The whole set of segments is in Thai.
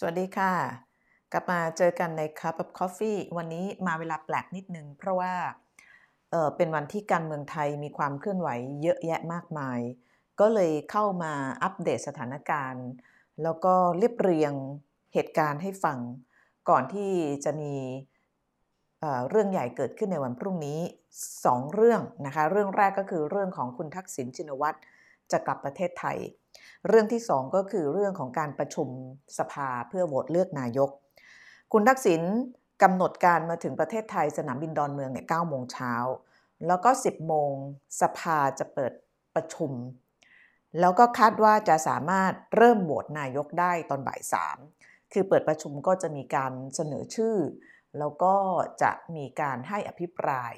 สวัสดีค่ะ กลับมาเจอกันใน Cup of Coffee วันนี้มาเวลาแปลกนิดนึง เพราะว่าเเป็นวันที่การเมืองไทยมีความเคลื่อนไหวเยอะแยะมากมาย ก็เลยเข้ามาอัปเดตสถานการณ์ แล้วก็เรียบเรียงเหตุการณ์ให้ฟัง ก่อนที่จะมีเเรื่องใหญ่เกิดขึ้นในวันพรุ่งนี้ 2 เรื่องนะคะ เรื่องแรกก็คือเรื่องของคุณทักษิณชินวัตรจะกลับประเทศไทย เรื่องที่สองก็คือเรื่องของการประชุมสภาเพื่อโหวตเลือกนายก คุณทักษิณกำหนดการมาถึงประเทศไทยสนามบินดอนเมืองเนี่ย9โมงเช้าแล้วก็ 10 โมงสภาจะเปิดประชุม แล้วก็คาดว่าจะสามารถเริ่มโหวตนายกได้ตอนบ่ายสามคือเปิดประชุมก็จะมีการเสนอชื่อ แล้วก็จะมีการให้อภิปราย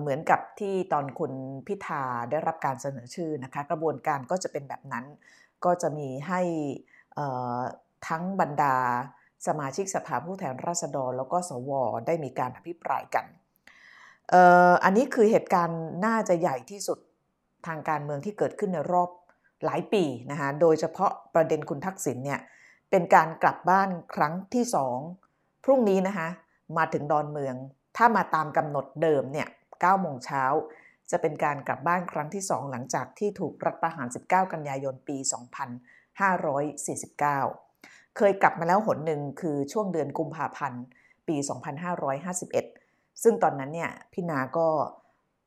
เหมือนกับที่ตอนคุณพิธาได้รับการเสนอชื่อนะคะ กระบวนการก็จะเป็นแบบนั้น ก็จะมีให้ทั้งบรรดาสมาชิกสภาผู้แทนราษฎร แล้วก็สว ได้มีการอภิปรายกันอันนี้คือเหตุการณ์น่าจะใหญ่ที่สุดทางการเมืองที่เกิดขึ้นในรอบหลายปีนะคะโดยเฉพาะประเด็นคุณทักษิณเนี่ยเป็นการกลับบ้านครั้งที่สองพรุ่งนี้นะคะมาถึงดอนเมือง ถ้ามาตามกำหนดเดิมเนี่ย 9 โมงเช้า จะเป็นการกลับบ้านครั้งที่ 2 หลังจากที่ถูกรัฐประหาร 19 กันยายนปี 2549 เคยกลับมาแล้วหนหนึ่งคือช่วงเดือนกุมภาพันธ์ปี 2551 ซึ่งตอนนั้นเนี่ยพี่นาก็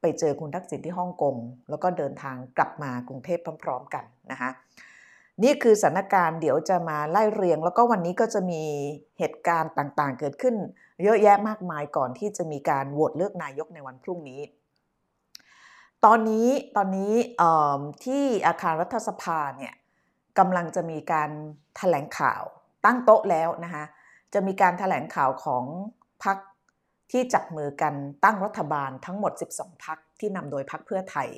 ไปเจอคุณทักษิณที่ฮ่องกง แล้วก็เดินทางกลับมากรุงเทพพร้อม ๆ กันนะคะนี่คือสถานการณ์เดี๋ยวจะมาไล่เรียง แล้วก็วันนี้ก็จะมีเหตุการณ์ต่างๆ เกิดขึ้น เยอะแยะมากมายก่อนที่จะมีการโหวตเลือกนายกในวันพรุ่งนี้ ตอนนี้ตอนนี้ที่อาคารรัฐสภาเนี่ยกำลังจะมีการถแถลงข่าวตั้งโต๊ะแล้วนะคะจะมีการถแถลงข่าวของพรรคที่จับมือกันตั้งรัฐบาลทั้งหมด 12พรรคที่นำโดยพรรคเพื่อไทย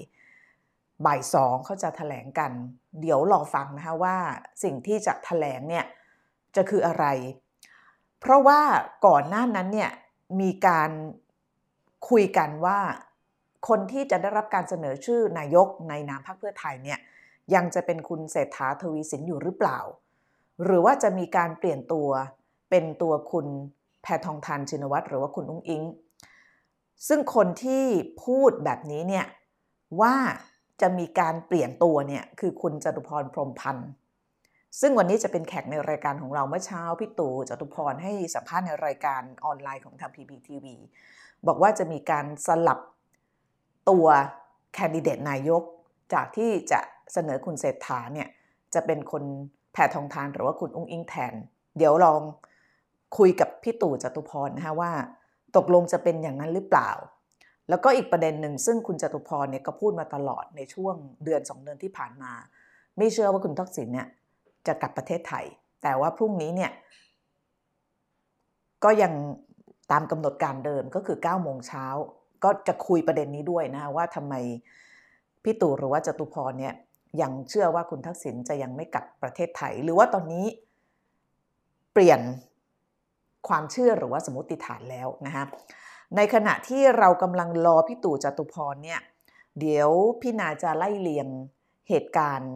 บ่ายสองเขาจะถแถลงกัน เดี๋ยวรอฟังนะคะว่าสิ่งที่จะถแถลงเนี่ยจะคืออะไร เพราะว่าก่อนหน้านั้นเนี่ยมีการคุยกันว่าคนที่จะได้รับการเสนอชื่อนายกในนามพรรคเพื่อไทยเนี่ยยังจะเป็นคุณเศรษฐาทวีสินอยู่หรือเปล่า หรือว่าจะมีการเปลี่ยนตัวเป็นตัวคุณแพทองทานชินวัตรหรือว่าคุณอุ้งอิง ซึ่งคนที่พูดแบบนี้เนี่ยว่าจะมีการเปลี่ยนตัวเนี่ยคือคุณจตุพรพรมพันธ์ ซึ่งวันนี้จะเป็นแขกในรายการของเราเมื่อเช้าพี่ตู่จตุพรให้สัมภาษณ์ในรายการออนไลน์ของทางพีพีทีวีบอกว่าจะมีการสลับตัวแคนดิเดตนายก จากที่จะเสนอคุณเศรษฐาเนี่ยจะเป็นคนแพทองทานหรือว่าคุณอุ้งอิงแทน เดี๋ยวลองคุยกับพี่ตู่จตุพรนะคะว่า ตกลงจะเป็นอย่างนั้นหรือเปล่า แล้วก็อีกประเด็นหนึ่งซึ่งคุณจตุพรเนี่ยก็พูดมาตลอดในช่วงเดือนสองเดือนที่ผ่านมา ไม่เชื่อว่าคุณทักษิณเนี่ย จะกลับประเทศไทย แต่ว่าพรุ่งนี้เนี่ยก็ยังตามกำหนดการเดิมก็คือ9โมงเช้าก็จะคุยประเด็นนี้ด้วยนะว่าทำไมพี่ตู่หรือว่าจตุพรเนี่ยยังเชื่อว่าคุณทักษิณจะยังไม่กลับประเทศไทย หรือว่าตอนนี้เปลี่ยนความเชื่อหรือว่าสมมติฐานแล้วนะคะในขณะที่เรากำลังรอพี่ตู่จตุพรเนี่ยเดี๋ยวพี่นาจะไล่เลียงเหตุการณ์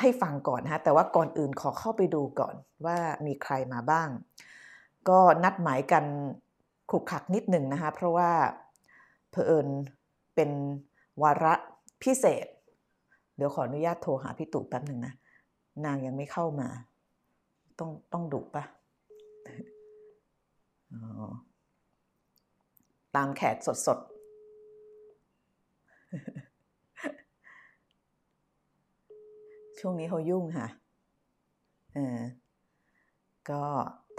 ให้ฟังก่อนฮะแต่ว่าก่อนอื่นขอเข้าไปดูก่อนว่ามีใครมาบ้าง ก็นัดหมายกันขุกขักนิดหนึ่งนะคะเพราะว่าเพอเอิญเป็นวาระพิเศษ เดี๋ยวขออนุญาตโทรหาพี่ตู่แป๊บหนึ่งนะ นางยังไม่เข้ามา ต้องต้องดุปะตามแขกสด ช่วงนี้เขายุ่งค่ะเออก็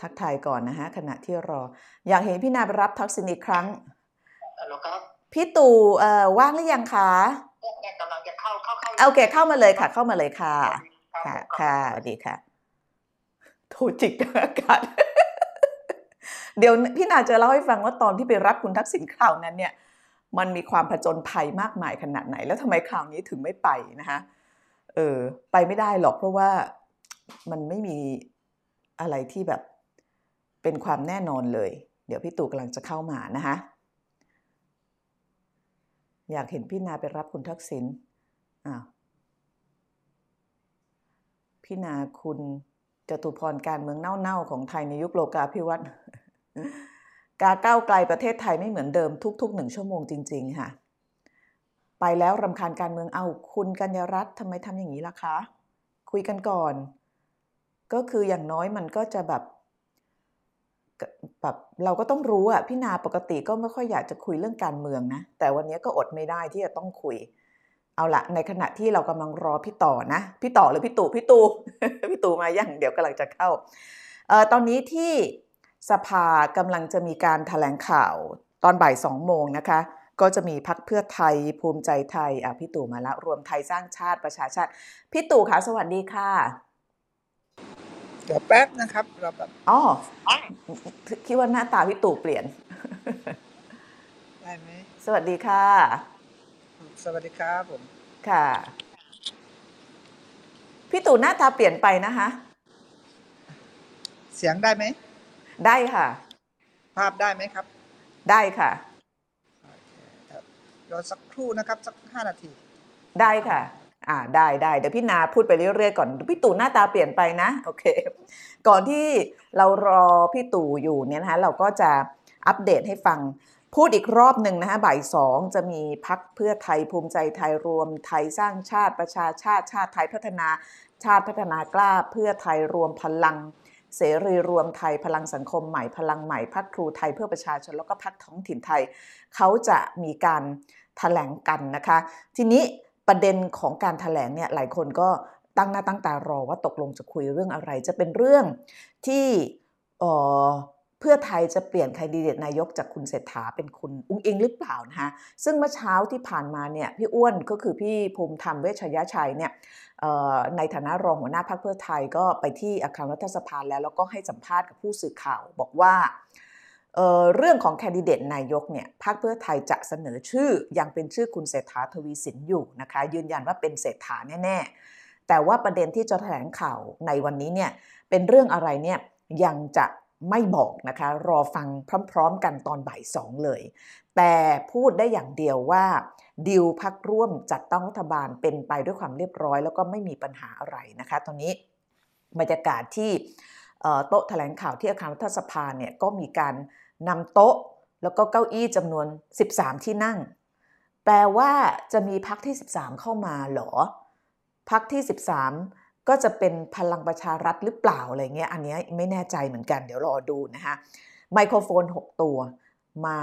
ทักทายก่อนนะฮะขณะที่รอ อยากเห็นพี่นาไปรับทักษิณอีกครั้งแล้วก็พี่ตู่เอ่อว่างหรือยังคะกำลังจะเข้าเข้าเข้าโอเคเข้ามาเลยค่ะ เข้ามาเลยค่ะ ค่ะค่ะสวัสดีค่ะถูจิกอากาศเดี๋ยวพี่นาจะเล่าให้ฟังว่าตอนที่ไปรับคุณทักษิณคราวนั้นเนี่ย มันมีความผจญภัยมากมายขนาดไหน แล้วทำไมคราวนี้ถึงไม่ไปนะคะ เออไปไม่ได้หรอกเพราะว่ามันไม่มีอะไรที่แบบเป็นความแน่นอนเลย เดี๋ยวพี่ตู่กำลังจะเข้ามานะคะอยากเห็นพี่นาไปรับคุณทักษิณอ้าวพี่นาคุณจตุพรการเมืองเน่าๆของไทยในยุคโลกาภิวัตน์กาก้าวไกลประเทศไทยไม่เหมือนเดิมทุกๆหนึ่งชั่วโมงจริง ๆ ค่ะ ไปแล้วรำคาญการเมืองเอาคุณกัญญรัตน์ทำไมทำอย่างนี้ล่ะคะ คุยกันก่อน ก็คืออย่างน้อยมันก็จะแบบแบบเราก็ต้องรู้อะพี่นาปกติก็ไม่ค่อยอยากจะคุยเรื่องการเมืองนะ แต่วันนี้ก็อดไม่ได้ที่จะต้องคุย เอาละในขณะที่เรากำลังรอพี่ต่อนะ พี่ต่อหรือพี่ตู่พี่ตู่พี่ตู่มายังเดี๋ยวกำลังจะเข้าเออตอนนี้ที่สภากำลังจะมีการถแถลงข่าวตอนบ่ายสองโมงนะคะ ก็จะมีพักเพื่อไทยภูมิใจไทยอะพี่ตู่มาละรวมไทยสร้างชาติประชาชาติพี่ตู่คะสวัสดีค่ะเดี๋ยวแป๊บนะครับเราแบบอ๋อคิดว่าหน้าตาพี่ตู่เปลี่ยนได้ไหมสวัสดีค่ะ สวัสดีครับผมค่ะ พี่ตู่หน้าตาเปลี่ยนไปนะคะ เสียงได้ไหม ได้ค่ะ ภาพได้ไหมครับ ได้ค่ะโอเค ครับรอสักครู่นะครับ สักห้านาที ได้ค่ะ อ่าได้ได้เดี๋ยวพี่นาพูดไปเรื่อยๆก่อน พี่ตู่หน้าตาเปลี่ยนไปนะ โอเค ก่อนที่เรารอพี่ตู่อยู่เนี่ยนะคะเราก็จะอัปเดตให้ฟังพูดอีกรอบหนึ่งนะคะบ่ายสองจะมีพักเพื่อไทยภูมิใจไทยรวม ไทยสร้างชาติประชาชาติชาติไทยพัฒนาชาติพัฒนากล้าเพื่อไทยรวมพลัง เสรีรวมไทยพลังสังคมใหม่พลังใหม่พักครูไทยเพื่อประชาชนแล้วก็พักท้องถิ่นไทย เขาจะมีการแถลงกันนะคะ ทีนี้ประเด็นของการแถลงเนี่ยหลายคนก็ตั้งหน้าตั้งตารอว่าตกลงจะคุยเรื่องอะไร จะเป็นเรื่องที่เพื่อไทยจะเปลี่ยนแคนดิเดตนายกจากคุณเศรษฐาเป็นคุณอุ้งอิงหรือเปล่านะคะซึ่งเมื่อเช้าที่ผ่านมาเนี่ยพี่อ้วนก็คือพี่ภูมิธรรมเวชยชัยเนี่ย ในฐานะรองหัวหน้าพรรคเพื่อไทยก็ไปที่อาคารรัฐสภาแล้ว แล้วก็ให้สัมภาษณ์กับผู้สื่อข่าว บอกว่าเเรื่องของแคนดิเดตนายกเนี่ยพรรคเพื่อไทยจะเสนอชื่อยังเป็นชื่อคุณเศรษฐาทวีสินอยู่นะคะ ยืนยันว่าเป็นเศรษฐาแน่ๆ แต่ว่าประเด็นที่จะแถลงข่าวในวันนี้เนี่ยเป็นเรื่องอะไรเนี่ยยังจะไม่บอกนะคะ รอฟังพร้อม ๆ กันตอนบ่ายสองเลย แต่พูดได้อย่างเดียวว่า ดิวพักร่วมจัดตั้งรัฐบาลเป็นไปด้วยความเรียบร้อย แล้วก็ไม่มีปัญหาอะไรนะคะตอนนี้บรรยากาศที่โต๊ะแถลงข่าวที่อาคารรัฐสภาเนี่ยก็มีการนำโต๊ะแล้วก็เก้าอี้จำนวน 13 ที่นั่ง แปลว่าจะมีพักที่ 13 เข้ามาหรอ พักที่ 13 ก็จะเป็นพลังประชารัฐหรือเปล่าอะไรเงี้ย อันนี้ไม่แน่ใจเหมือนกัน เดี๋ยวรอดูนะคะไมโครโฟน 6 ตัวมา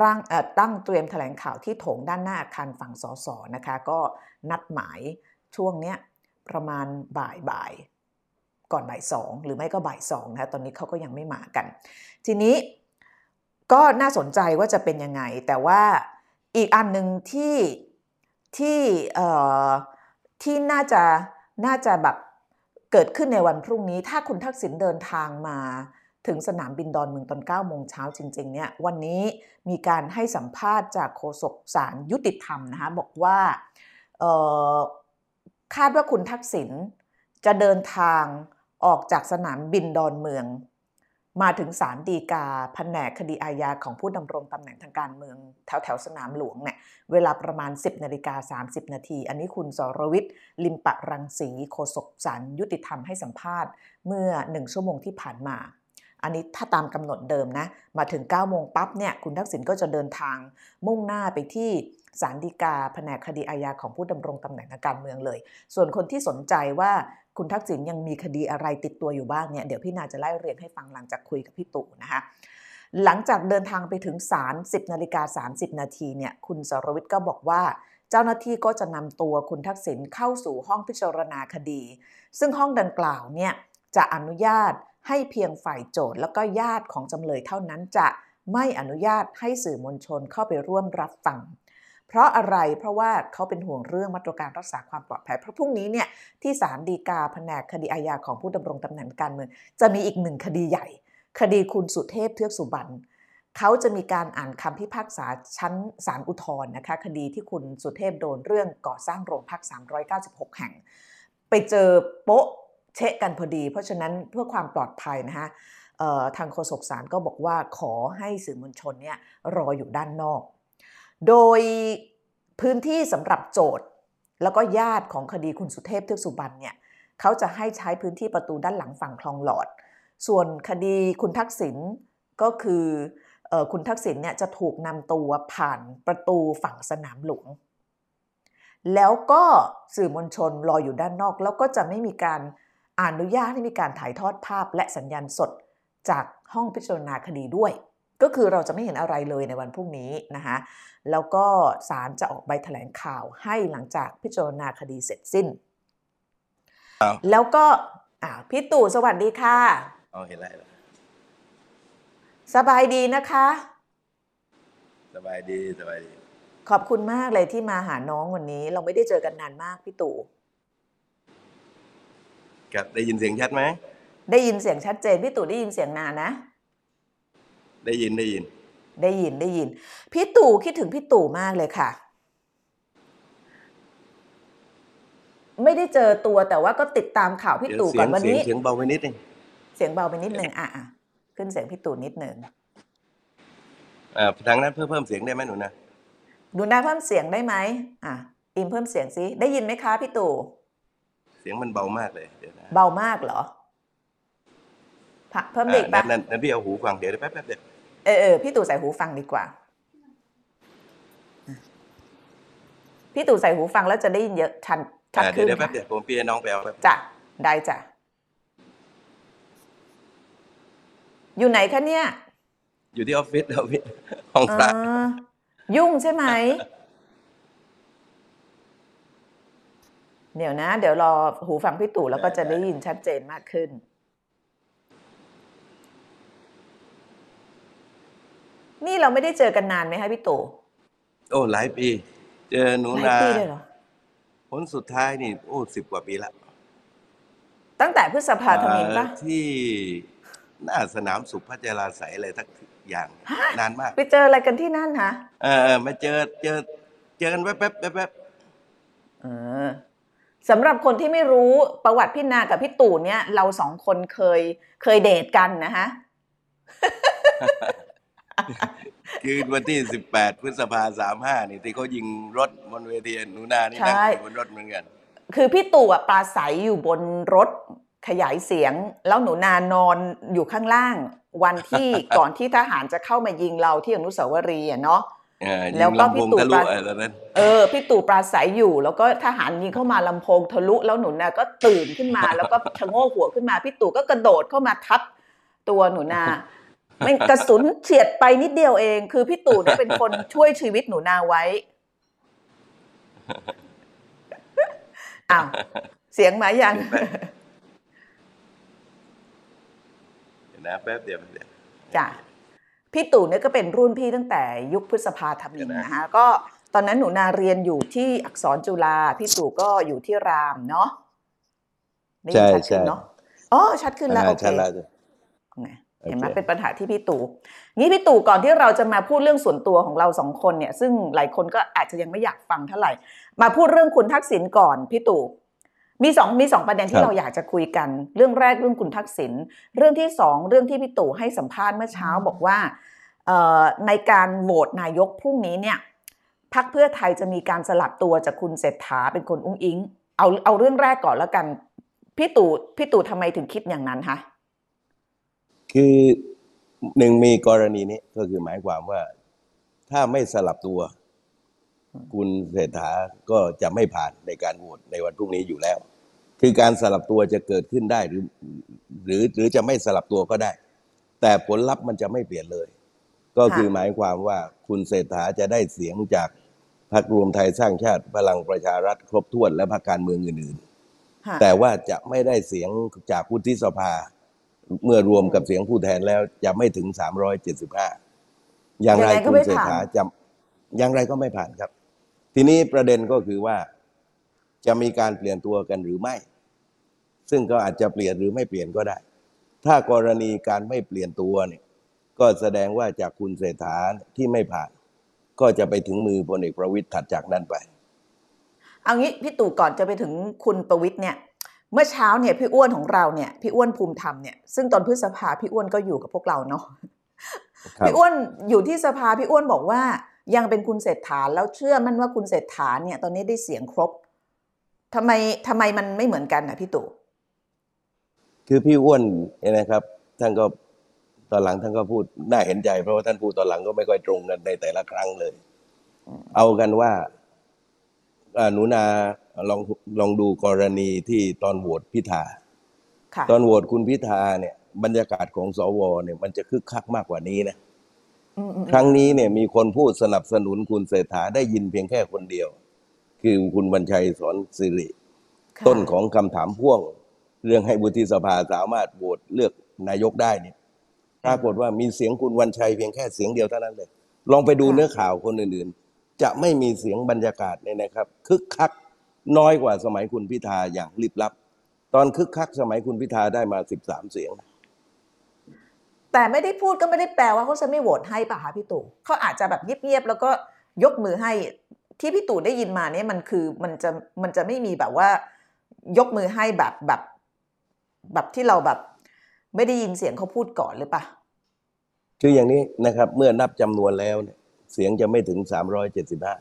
ตั้งเตั้งเตรียมแถลงข่าวที่โถงด้านหน้าอาคารฝั่งสสนะคะ ก็นัดหมายช่วงเนี้ยประมาณบ่ายบ่ายก่อนบ่ายสองหรือไม่ก็บ่ายสองนะคะตอนนี้เขาก็ยังไม่มากัน ทีนี้ก็น่าสนใจว่าจะเป็นยังไง แต่ว่าอีกอันหนึ่งที่ที่เอ่อที่น่าจะน่าจะแบบเกิดขึ้นในวันพรุ่งนี้ ถ้าคุณทักษิณเดินทางมา ถึงสนามบินดอนเมืองตอน9โมงเช้าจริงๆเนี่ยวันนี้มีการให้สัมภาษณ์จากโฆษกศาลยุติธรรมนะคะบอกว่าคาดว่าคุณทักษิณจะเดินทางออกจากสนามบินดอนเมือง มาถึงศาลฎีกาแผนกคดีอาญาของผู้ดำรงตำแหน่งทางการเมือง แถวแถวๆสนามหลวงเนี่ยเวลาประมาณ 10นาฬิกา30 นาที อันนี้คุณสรวิทย์ลิมปะรังสีโฆษกศาลยุติธรรมให้สัมภาษณ์ เมื่อ1ชั่วโมงที่ผ่านมา อันนี้ถ้าตามกำหนดเดิมนะ มาถึง9โมงปั๊บเนี่ยคุณทักษิณก็จะเดินทางมุ่งหน้าไปที่ศาลฎีกาแผนกคดีอาญาของผู้ดำรงตำแหน่งทางการเมืองเลย ส่วนคนที่สนใจว่าคุณทักษิณยังมีคดีอะไรติดตัวอยู่บ้างเนี่ยเดี๋ยวพี่นาจะไล่เรียงให้ฟังหลังจากคุยกับพี่ตู่นะคะหลังจากเดินทางไปถึงศาล10นาฬิกา30 นาทีเนี่ยคุณสรวิทย์ก็บอกว่า เจ้าหน้าที่ก็จะนำตัวคุณทักษิณเข้าสู่ห้องพิจารณาคดี ซึ่งห้องดังกล่าวเนี่ยจะอนุญาต ให้เพียงฝ่ายโจทย์แล้วก็ญาติของจำเลยเท่านั้นจะไม่อนุญาตให้สื่อมวลชนเข้าไปร่วมรับฟัง เพราะอะไรเพราะว่าเขาเป็นห่วงเรื่องมาตรการรักษาความปลอดภัย เพราะพรุ่งนี้เนี่ยที่ศาลฎีกาแผนกคดีอาญาของผู้ดำรงตำแหน่งการเมืองจะมีอีกหนึ่งคดีใหญ่ คดีคุณสุเทพเทือกสุบรรณเขาจะมีการอ่านคำพิพากษาชั้นศาลอุทธรณ์นะคะ คดีที่คุณสุเทพโดนเรื่องก่อสร้างโรงพัก 396 แห่ง ไปเจอโป๊ะ เชะกันพอดี เพราะฉะนั้นเพื่อความปลอดภัยนะคะทางโฆษกศาลก็บอกว่าขอให้สื่อมวลชนเนี่ยรออยู่ด้านนอก โดยพื้นที่สำหรับโจทย์แล้วก็ญาติของคดีคุณสุเทพเทือกสุบรรณเนี่ยเขาจะให้ใช้พื้นที่ประตูด้านหลังฝั่งคลองหลอด ส่วนคดีคุณทักษิณก็คืออคุณทักษิณเนี่ยจะถูกนำตัวผ่านประตูฝั่งสนามหลวง แล้วก็สื่อมวลชนรออยู่ด้านนอก แล้วก็จะไม่มีการ อนุญาตให้มีการถ่ายทอดภาพและสัญญาณสดจากห้องพิจารณาคดีด้วย ก็คือเราจะไม่เห็นอะไรเลยในวันพรุ่งนี้นะคะแล้วก็ศาลจะออกใบแถลงข่าวให้หลังจากพิจารณาคดีเสร็จสิ้นครับแล้วก็อ่าพี่ตู่สวัสดีค่ะเอาเห็นแล้วเห็นแล้วสบายดีนะคะ สบายดีสบายดี ขอบคุณมากเลยที่มาหาน้องวันนี้ เราไม่ได้เจอกันนานมากพี่ตู่ ครับ ได้ยินเสียงชัดไหม ได้ยินเสียงชัดเจน พี่ตู่ได้ยินเสียงนานนะ ได้ยินได้ยิน ได้ยินได้ยิน พี่ตู่คิดถึงพี่ตู่มากเลยค่ะ ไม่ได้เจอตัวแต่ว่าก็ติดตามข่าวพี่เดี๋ยวตู่เสีก่ยอนงวันเสียงนี้ เสียงเบาไปนิดนึงเสียงเบาไปนิดนึงอะอะขึ้นเสียงพี่ตู่นิดนึงอ่าทางนั้นเพิ่มเพิ่มเสียงได้ไหมหนูนะดูหน้าเพิ่มเสียงได้ไหมอะอิมเพิ่มเสียงสิได้ยินไหมคะพี่ตู่เสียงมันเบามากเลยเดี๋ยวนะเบามากเหรอพะเพิ่มเด็กอ่าปะนั่นนั่นนั่นพี่เอาหูฟังเดี๋ยวแป๊บแป๊บเดี๋ยวเออเออพี่ตู่ใส่หูฟังดีกว่า พี่ตู่ใส่หูฟังแล้วจะได้ยินเยอะชันชัดอ่าเดี๋ขึ้ยวนเดี๋ยวแป๊บค่ะเดี๋ยวผมพี่ให้น้องไปเอาแป๊บจ้ะได้จ้ะอยู่ไหนคะเนี่ย อยู่ที่ออฟฟิศออฟฟิศห้องพระอ่ายุ่งใช่ไหม เดี๋ยวนะ เดี๋ยวรอหูฟังพี่ตู่แล้วก็จะได้ยินชัดเจนมากขึ้น นี่เราไม่ได้เจอกันนานไหมคะพี่ตู่โอ้หลายปี เจอหนูหลายนาปีเลยเหรอผลสุดท้ายนี่โอ้สิบกว่าปีละตั้งแต่พฤษภาธมินปะเอ่อที่หน้าสนามสุพัชราไสยอะไรทักอย่างนานมาก ไปเจออะไรกันที่นั่นคะเออเออมาเจอเจอเจอกันแป๊บแป๊บแป๊บแป๊บเออ สำหรับคนที่ไม่รู้ประวัติพี่นากับพี่ตู่เนี่ย เราสองคนเคยเคยเดทกันนะคะคือวันที่สิบแปดพฤษภาสามห้านี่ที่เขายิงรถบนเวทีหนูนานี่นั่งใช่อยู่บนรถเหมือนกัน คือพี่ตู่อะปราศัยอยู่บนรถขยายเสียง แล้วหนูนานอนอยู่ข้างล่าง วันที่ก่อนที่ทหารจะเข้ามายิงเราที่อนุสาวรีย์อะเนาะเออ แล้วก็ยิงพี่ลำโพงตู่ทะลุปราอะไรตอนนั้นเออพี่ตู่ปราศัยอยู่ แล้วก็ทหารยิงเข้ามาลำโพงทะลุแล้วหนูนาก็ตื่นขึ้นมา แล้วก็ชะโงกหัวขึ้นมาพี่ตู่ก็กระโดดเข้ามาทับตัวหนูนาไม่กระสุนเฉียดไปนิดเดียวเอง คือพี่ตู่เนี่ยเป็นคนช่วยชีวิตหนูนาไว้อ้าวเสียงมายังเดี๋ยวนะแป๊บเดียวแป๊บเดียวจ้ะ พี่ตู่เนี่ยก็เป็นรุ่นพี่ตั้งแต่ยุคพฤษภาธมินเดี๋ยวนะนะคะก็ตอนนั้นหนูนาเรียนอยู่ที่อักษรจุฬาพี่ตู่ก็อยู่ที่รามเนาะได้ยินชัดขึ้นเนาะอ๋อชัดขึ้นแล้วโอเคใช่แล้วนะเห็นไหมโอเคเป็นปัญหาที่พี่ตู่งี้พี่ตู่ก่อนที่เราจะมาพูดเรื่องส่วนตัวของเราสองคนเนี่ย ซึ่งหลายคนก็อาจจะยังไม่อยากฟังเท่าไหร่ มาพูดเรื่องคุณทักษิณก่อนพี่ตู่ มีสองมีสองประเด็นที่เราอยากจะคุยกัน เรื่องแรกเรื่องคุณทักษิณเรื่องที่สองเรื่องที่พี่ตู่ให้สัมภาษณ์เมื่อเช้าบอกว่าเอ่อในการโหวตนายกพรุ่งนี้เนี่ยพักเพื่อไทยจะมีการสลับตัวจากคุณเศรษฐาเป็นคนอุ้งอิงเอาเอาเรื่องแรกก่อนแล้วกัน พี่ตู่พี่ตู่ทำไมถึงคิดอย่างนั้นคะคือหนึ่งมีกรณีนี้ก็คือหมายความว่า ถ้าไม่สลับตัว คุณเศรษฐาก็จะไม่ผ่านในการโหวตในวันพรุ่งนี้อยู่แล้ว คือการสลับตัวจะเกิดขึ้นได้หรือ หรือหรือจะไม่สลับตัวก็ได้ แต่ผลลัพธ์มันจะไม่เปลี่ยนเลย ก็คือหมายความว่าคุณเศรษฐาจะได้เสียงจากพรรครวมไทยสร้างชาติพลังประชารัฐครบถ้วนและพรรคการเมืองอื่นค่ะๆแต่ว่าจะไม่ได้เสียงจากวุฒิสภา เมื่อรวมกับเสียงผู้แทนแล้วจะไม่ถึง 375 อย่างไรยังไงก็คุณไม่เศรษผ่านฐาจะอย่างไรก็ไม่ผ่านครับ ทีนี้ประเด็นก็คือว่าจะมีการเปลี่ยนตัวกันหรือไม่ ซึ่งก็อาจจะเปลี่ยนหรือไม่เปลี่ยนก็ได้ ถ้ากรณีการไม่เปลี่ยนตัวเนี่ย ก็แสดงว่าจากคุณเศรษฐาที่ไม่ผ่าน ก็จะไปถึงมือพลเอกประวิตยถัดจากนั้นไป เอางี้พี่ตู่ก่อนจะไปถึงคุณประวิทย์เนี่ย เมื่อเช้าเนี่ยพี่อ้วนของเราเนี่ยพี่อ้วนภูมิธรรมเนี่ยซึ่งตอนพฤษภาพี่อ้วนก็อยู่กับพวกเราเนาะครับพี่อ้วนอยู่ที่สภาพี่อ้วนบอกว่า ยังเป็นคุณเศรษฐาแล้วเชื่อมั่นว่าคุณเศรษฐาเนี่ยตอนนี้ได้เสียงครบทำไมทำไมมันไม่เหมือนกันนะพี่ตู่คือพี่อ้วนเนี่ยนะครับ ท่านก็ตอนหลังท่านก็พูดน่าเห็นใจ เพราะว่าท่านพูดตอนหลังก็ไม่ค่อยตรงกันในแต่ละครั้งเลย เอากันว่าอ่าหนูนาลองลองดูกรณีที่ตอนโหวตพิธาค่ะตอนโหวตคุณพิธาเนี่ย บรรยากาศของสวเนี่ย มันจะคึกคักมากกว่านี้นะอืมอืม ครั้งนี้เนี่ยมีคนพูดสนับสนุนคุณเศรษฐาได้ยินเพียงแค่คนเดียว คือคุณบัญชัยสอนสิริค่ะต้นของคำถามพ่วง เรื่องให้วุฒิสภาสามารถโหวตเลือกนายกได้เนี่ยปรากฏว่ามีเสียงคุณวันชัยเพียงแค่เสียงเดียวเท่านั้นเลย ลองไปดูเนื้อข่าวคนอื่นๆ จะไม่มีเสียงบรรยากาศเนี่ยนะครับ คึกคักน้อยกว่าสมัยคุณพิธาอย่างลิบลับ ตอนคึกคักสมัยคุณพิธาได้มาสิบสามเสียง แต่ไม่ได้พูดก็ไม่ได้แปลว่าเขาจะไม่โหวตให้ป่ะคะพี่ตู่เขาอาจจะแบบเงียบๆแล้วก็ยกมือให้ที่พี่ตู่ได้ยินมาเนี่ยมันคือมันจะมันจะไม่มีแบบว่ายกมือให้แบบแบบแบบที่เราแบบไม่ได้ยินเสียงเขาพูดก่อนหรือปะคืออย่างนี้นะครับ เมื่อนับจำนวนแล้วเนี่ยเสียงจะไม่ถึงสามร้อยเจ็ดสิบห้า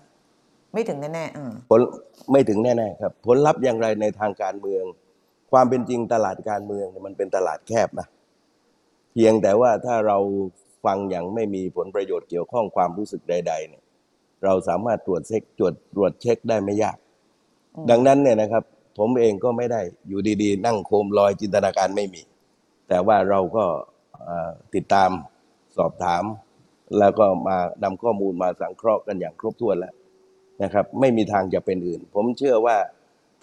ไม่ถึงแน่ๆอืมผลไม่ถึงแน่ๆครับ ผลลัพธ์อย่างไรในทางการเมือง ความเป็นจริงตลาดการเมืองเนี่ยมันเป็นตลาดแคบนะ เพียงแต่ว่าถ้าเราฟังอย่างไม่มีผลประโยชน์เกี่ยวข้องความรู้สึกใด ๆ เนี่ย เราสามารถตรวจเช็คตรวจตรวจเช็คได้ไม่ยาก ดังนั้นเนี่ยนะครับ ผมเองก็ไม่ได้อยู่ดีๆ นั่งโคมลอยจินตนาการไม่มี แต่ว่าเราก็เอ่อติดตามสอบถาม แล้วก็มานำข้อมูลมาสังเคราะห์กันอย่างครบถ้วนแล้วนะครับ ไม่มีทางจะเป็นอื่น ผมเชื่อว่า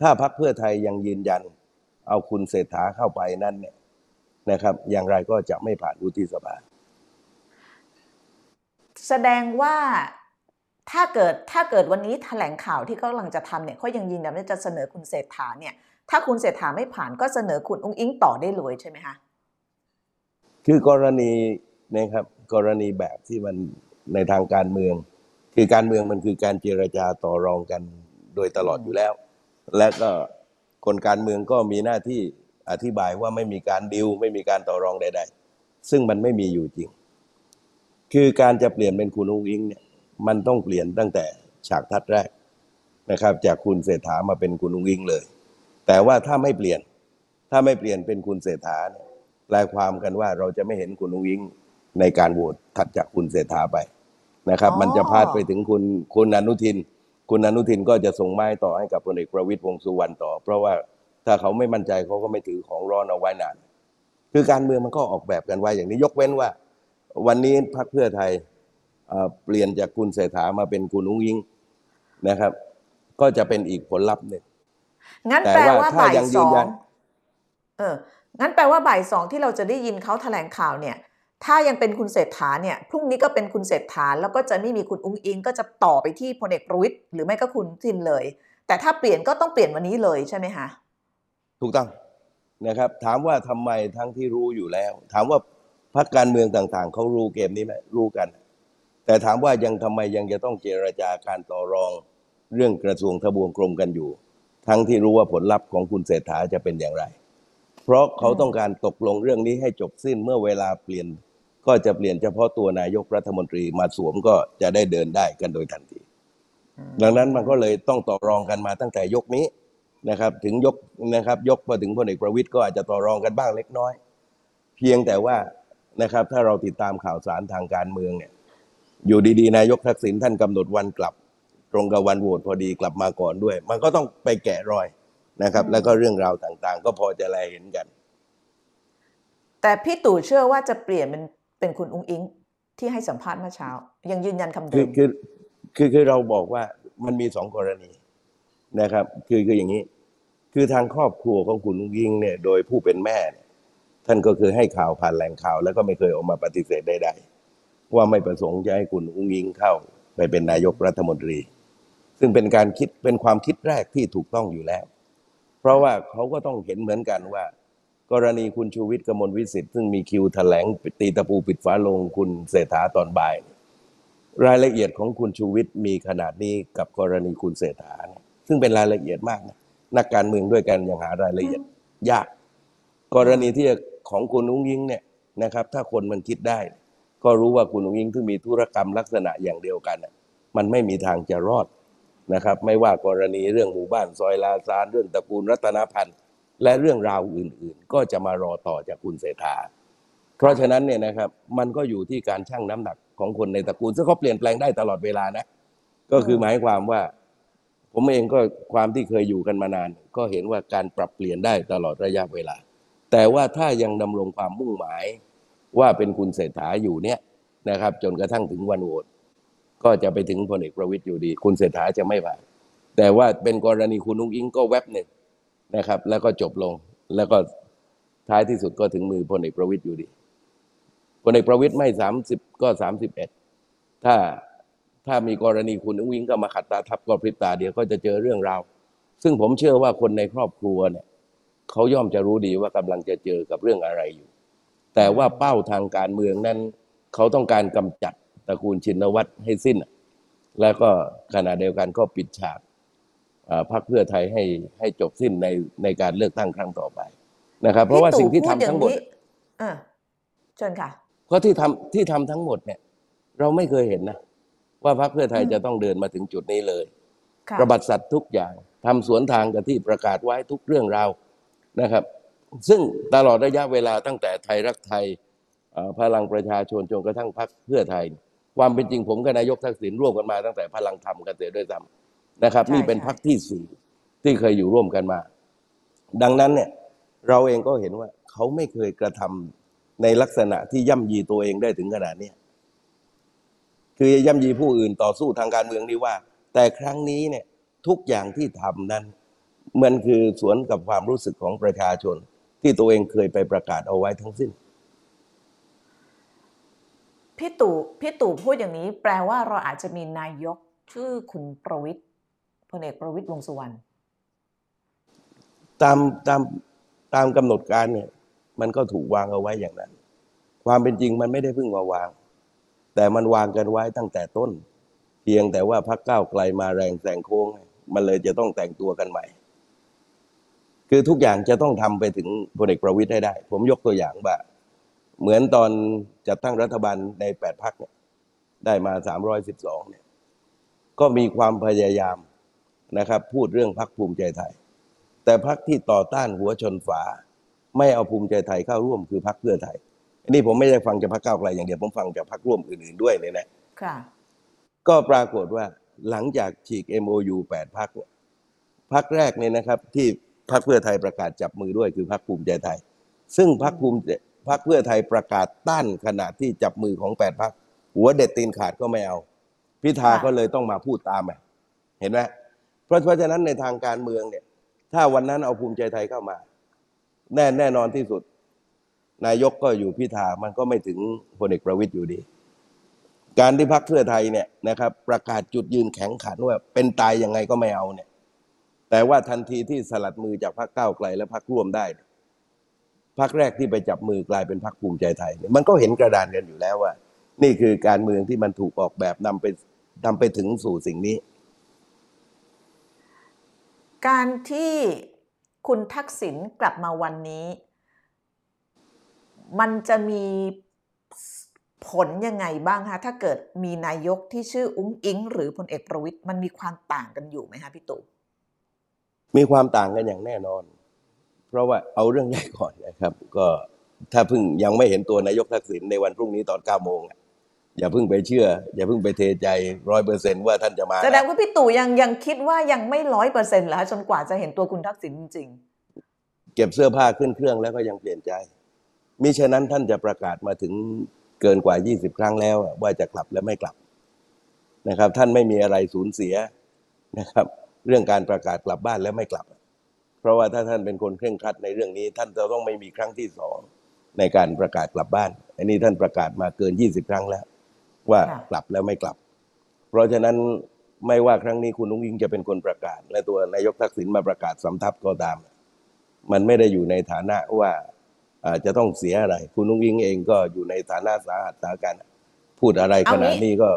ถ้าพรรคเพื่อไทยยังยืนยัน เอาคุณเศรษฐาเข้าไปนั่นเนี่ย นะครับ อย่างไรก็จะไม่ผ่านวุฒิสภา แสดงว่าถ้าเกิดถ้าเกิดวันนี้แถลงข่าวที่เขากำลังจะทำเนี่ยเขายังยืนยันว่าจะเสนอคุณเศรษฐาเนี่ย ถ้าคุณเศรษฐาไม่ผ่านก็เสนอคุณอุ้งอิงต่อได้เลยใช่ไหมคะคือกรณีนะครับ กรณีแบบที่มันในทางการเมือง คือการเมืองมันคือการเจรจาต่อรองกันโดยตลอดอยู่แล้ว และก็คนการเมืองก็มีหน้าที่ อธิบายว่าไม่มีการดิวไม่มีการต่อรองใด ๆ ซึ่งมันไม่มีอยู่จริง คือการจะเปลี่ยนเป็นคุณอุ้งอิงเนี่ยมันต้องเปลี่ยนตั้งแต่ฉากทัดแรกนะครับ จากคุณเศรษฐามาเป็นคุณอุ้งอิงเลย แต่ว่าถ้าไม่เปลี่ยน ถ้าไม่เปลี่ยนเป็นคุณเศรษฐาเนี่ยแปลความกันว่าเราจะไม่เห็นคุณอุ้งอิงในการโหวตถัดจากคุณเศรษฐาไปนะครับอ๋อมันจะพาดไปถึงคุณคุณอนุทิน คุณอนุทินก็จะส่งไม้ต่อให้กับพลเอกประวิตยวงษ์สุวรรณต่อ เพราะว่า ถ้าเขาไม่มั่นใจเขาก็ไม่ถือของร้อนเอาไว้นาน คือการเมืองมันก็ออกแบบกันไว้อย่างนี้ ยกเว้นว่า วันนี้พรรคเพื่อไทยเอ่อเปลี่ยนจากคุณเศรษฐามาเป็นคุณอุ้งอิงนะครับ ก็จะเป็นอีกผลลัพธ์หนึ่งงั้นแต่แปลว่าว่าถ้าบ่ายยังสยือนยังนเออ งั้นแปลว่าบ่ายสองที่เราจะได้ยินเขาแถลงข่าวเนี่ย ถ้ายังเป็นคุณเศรษฐาเนี่ย พรุ่งนี้ก็เป็นคุณเศรษฐา แล้วก็จะไม่มีคุณอุ้งอิง ก็จะต่อไปที่พลเอกประวิตยหรือไม่ก็คุณทินเลย แต่ถ้าเปลี่ยนก็ต้องเปลี่ยนวันนี้เลยใช่ไหมคะ ถูกต้องนะครับ ถามว่าทำไมทั้งที่รู้อยู่แล้ว ถามว่าพรรคการเมืองต่าง ๆเขารู้เกมนี้ไหมรู้กัน แต่ถามว่ายังทำไมยังจะต้องเจรจาการต่อรองเรื่องกระทรวงทบวงกรมกันอยู่ ทั้งที่รู้ว่าผลลัพธ์ของคุณเศรษฐาจะเป็นอย่างไร เพราะเขาต้องการตกลงเรื่องนี้ให้จบสิ้นเมื่อเวลาเปลี่ยนก็จะเปลี่ยนเฉพาะตัวนายกรัฐมนตรีมาสวมก็จะได้เดินได้กันโดยทันที ดังนั้นมันก็เลยต้องต่อรองกันมาตั้งแต่ยกนี้ นะครับถึงยกนะครับยกพอถึงพลเอกประวิตยก็อาจจะต่อรองกันบ้างเล็กน้อย เพียงแต่ว่านะครับถ้าเราติดตามข่าวสารทางการเมืองเนี่ยอยู่ดีๆ นายกทักษิณท่านกำหนดวันกลับ ตรงกับวันโหวตพอดีกลับมาก่อนด้วย มันก็ต้องไปแกะรอยนะครับ แล้วก็เรื่องราวต่างๆ ก็พอจะแลเห็นกัน แต่พี่ตู่เชื่อว่าจะเปลี่ยนเป็นเป็นคุณอุ้งอิงที่ให้สัมภาษณ์เมื่อเช้า ยังยืนยันคำเดิคือมคือคือคือเราบอกว่ามันมีสองกรณี นะครับ คือคืออย่างนี้ คือทางครอบครัวของคุณลุงยิงเนี่ย โดยผู้เป็นแม่เนี่ยท่านก็คือให้ข่าวผ่านแหล่งข่าว แล้วก็ไม่เคยออกมาปฏิเสธใดๆว่าไม่ประสงค์จะให้คุณอุ้งยิงเข้า ไปเป็นนายกรัฐมนตรี ซึ่งเป็นการคิดเป็นความคิดแรกที่ถูกต้องอยู่แล้ว เพราะว่าเขาก็ต้องเห็นเหมือนกันว่า กรณีคุณชูวิทย์กมลวิสิทธิ์ซึ่งมีคิวแถลงตีตะปูปิดฝาลงคุณเศรษฐาตอนบ่าย รายละเอียดของคุณชูวิทย์มีขนาดนี้กับกรณีคุณเศรษฐาเนี่ย ซึ่งเป็นรายละเอียดมากนะนักการเมืองด้วยกันยังหารายละเอียดยาก กรณีที่ของคุณอุ้งยิงเนี่ยนะครับ ถ้าคนมันคิดได้ ก็รู้ว่าคุณอุ้งยิงที่มีธุรกรรมลักษณะอย่างเดียวกันน่ะมันไม่มีทางจะรอดนะครับ ไม่ว่ากรณีเรื่องหมู่บ้านซอยลาซานเรื่องตระกูลรัตนพันธ์และเรื่องราวอื่นๆ ก็จะมารอต่อจากคุณเศรษฐาเพราะฉะนั้นเนี่ยนะครับมันก็อยู่ที่การชั่งน้ำหนักของคนในตระกูลซึ่งเขาเปลี่ยนแปลงได้ตลอดเวลานะ ก็คือหมายความว่า ผมเองก็ความที่เคยอยู่กันมานาน ก็เห็นว่าการปรับเปลี่ยนได้ตลอดระยะเวลา แต่ว่าถ้ายังดำรงความมุ่งหมาย ว่าเป็นคุณเศรษฐาอยู่เนี่ยนะครับ จนกระทั่งถึงวันโหวตก็จะไปถึงพลเอกประวิตยอยู่ดี คุณเศรษฐาจะไม่ผ่านแต่ว่าเป็นกรณีคุณนุ้งอิงก็แวบหนึ่งนะครับ แล้วก็จบลงแล้วก็ท้ายที่สุดก็ถึงมือพลเอกประวิตยอยู่ดีพลเอกประวิตยไม่สามสิบก็สามสิบเอ็ดถ้า ถ้ามีกรณีคุณนุ้งอิงก็มาขัดตาทับก็พริบตาเดียวก็จะเจอเรื่องราว ซึ่งผมเชื่อว่าคนในครอบครัวเนี่ยเขาย่อมจะรู้ดีว่ากำลังจะเจอกับเรื่องอะไรอยู่ แต่ว่าเป้าทางการเมืองนั้น เขาต้องการกำจัดตระกูลชินวัตรให้สิ้น แล้วก็ขณะเดียวกันก็ปิดฉากอ่าพรรคเพื่อไทยให้ให้จบสิ้นในในการเลือกตั้งครั้งต่อไปนะครับ เพราะว่าพี่ตู่สิ่งที่พูทำดอย่าทั้งหมดนี้อ่าเชิญค่ะเพราะที่ทำที่ทำทั้งหมดเนี่ย เราไม่เคยเห็นนะ ว่าพรรคเพื่อไทยอืมจะต้องเดินมาถึงจุดนี้เลยค่ะประบัติสัตว์ทุกอย่างทำสวนทางกับที่ประกาศไว้ทุกเรื่องราวนะครับ ซึ่งตลอดระยะเวลาตั้งแต่ไทยรักไทยเอ่อพลังประชาชนจนกระทั่งพรรคเพื่อไทย ความเป็นจริงผมกับนายกทักษิณร่วมกันมาตั้งแต่พลังธรรมกันเสียด้วยซ้ำนะครับใช่นี่เป็นใช่พรรคที่สี่ที่เคยอยู่ร่วมกันมา ดังนั้นเนี่ยเราเองก็เห็นว่าเขาไม่เคยกระทำในลักษณะที่ย่ำยีตัวเองได้ถึงขนาดเนี้ย คือย่ำยีผู้อื่นต่อสู้ทางการเมืองนี่ว่า แต่ครั้งนี้เนี่ยทุกอย่างที่ทำนั้นมันคือสวนกับความรู้สึกของประชาชน ที่ตัวเองเคยไปประกาศเอาไว้ทั้งสิ้นพี่ตู่พี่ตู่พูดอย่างนี้ แปลว่าเราอาจจะมีนายกชื่อคุณประวิตยพลเอกประวิตยวงษ์สุวรรณตามตามตามกำหนดการเนี่ย มันก็ถูกวางเอาไว้อย่างนั้น ความเป็นจริงมันไม่ได้เพิ่งมาวาง แต่มันวางกันไว้ตั้งแต่ต้น เพียงแต่ว่าพักก้าวไกลมาแรงแซงโค้ง มันเลยจะต้องแต่งตัวกันใหม่ คือทุกอย่างจะต้องทำไปถึงพลเอกประวิตยให้ได้ ผมยกตัวอย่างว่าเหมือนตอนจัดตั้งรัฐบาลในแปดพักเนี่ยได้มาสามร้อยสิบสองเนี่ยก็มีความพยายามนะครับ พูดเรื่องพักภูมิใจไทย แต่พักที่ต่อต้านหัวชนฝา ไม่เอาภูมิใจไทยเข้าร่วมคือพักเพื่อไทย นนี้ผมไม่ได้ฟังจากพักก้าวไกลอย่างเดียวผมฟังจากพักร่วมอื่นๆด้วยเลยนะค่ะ ก็ปรากฏว่าหลังจากฉีก MOU 8พักเนี่ยพักแรกเนี่ยนะครับ ที่พักเพื่อไทยประกาศจับมือด้วยคือพักภูมิใจไทย ซึ่งพักภูมิพักเพื่อไทยประกาศต้านขณะที่จับมือของ8พักหัวเด็ดตีนขาดก็ไม่เอา พิธาค่ะก็เลยต้องมาพูดตามอะเห็นไหมเพราะเพราะฉะนั้นในทางการเมืองเนี่ย ถ้าวันนั้นเอาภูมิใจไทยเข้ามา แน่แน่นอนที่สุด นายกก็อยู่พิธามันก็ไม่ถึงพลเอกประวิตยอยู่ดี การที่พักเพื่อไทยเนี่ยนะครับ ประกาศจุดยืนแข็งขันว่าเป็นตายยังไงก็ไม่เอาเนี่ย แต่ว่าทันทีที่สลัดมือจากพักก้าวไกลและพักร่วมได้พักแรกที่ไปจับมือกลายเป็นพักภูมิใจไทยเนี่ยมันก็เห็นกระดานกันอยู่แล้วว่า นี่คือการเมืองที่มันถูกออกแบบนำไปนำไปถึงสู่สิ่งนี้ การที่คุณทักษิณกลับมาวันนี้ มันจะมีผลยังไงบ้างคะถ้าเกิดมีนายกที่ชื่ออุ้งอิง หรือพลเอกประวิตยมันมีความต่างกันอยู่ไหมคะพี่ตู่มีความต่างกันอย่างแน่นอน เพราะว่าเอาเรื่องแรกก่อนนะครับ ก็ถ้าเพิ่งยังไม่เห็นตัวนายกทักษิณในวันพรุ่งนี้ตอนเก้าโมงอะอย่าเพิ่งไปเชื่อ อย่าเพิ่งไปเทใจร้อยเปอร์เซนว่าท่านจะมาแสดงนะว่าพี่ตู่ยังยังคิดว่ายังไม่ร้อยเปอร์เซ็นต์แล้วจนกว่าจะเห็นตัวคุณทักษิณจริง เก็บเสื้อผ้าขึ้นเครื่องแล้วก็ยังเปลี่ยนใจ มิฉะนั้นท่านจะประกาศมาถึงเกินกว่า 20 ครั้งแล้ว ว่าจะกลับและไม่กลับนะครับ ท่านไม่มีอะไรสูญเสียนะครับ เรื่องการประกาศกลับบ้านและไม่กลับ เพราะว่าถ้าท่านเป็นคนเคร่งครัดในเรื่องนี้ ท่านจะต้องไม่มีครั้งที่สองในการประกาศกลับบ้าน อันนี้ท่านประกาศมาเกิน 20 ครั้งแล้ว ว่ากลับแล้วไม่กลับ เพราะฉะนั้นไม่ว่าครั้งนี้คุณนุ้งยิงจะเป็นคนประกาศ และตัวนายกทักษิณมาประกาศสำทับก็ตาม มันไม่ได้อยู่ในฐานะว่า จะต้องเสียอะไร คุณนุ้งยิงเองก็อยู่ในฐานะสาหัสสาการพูดอะไรขนาดนี้ก็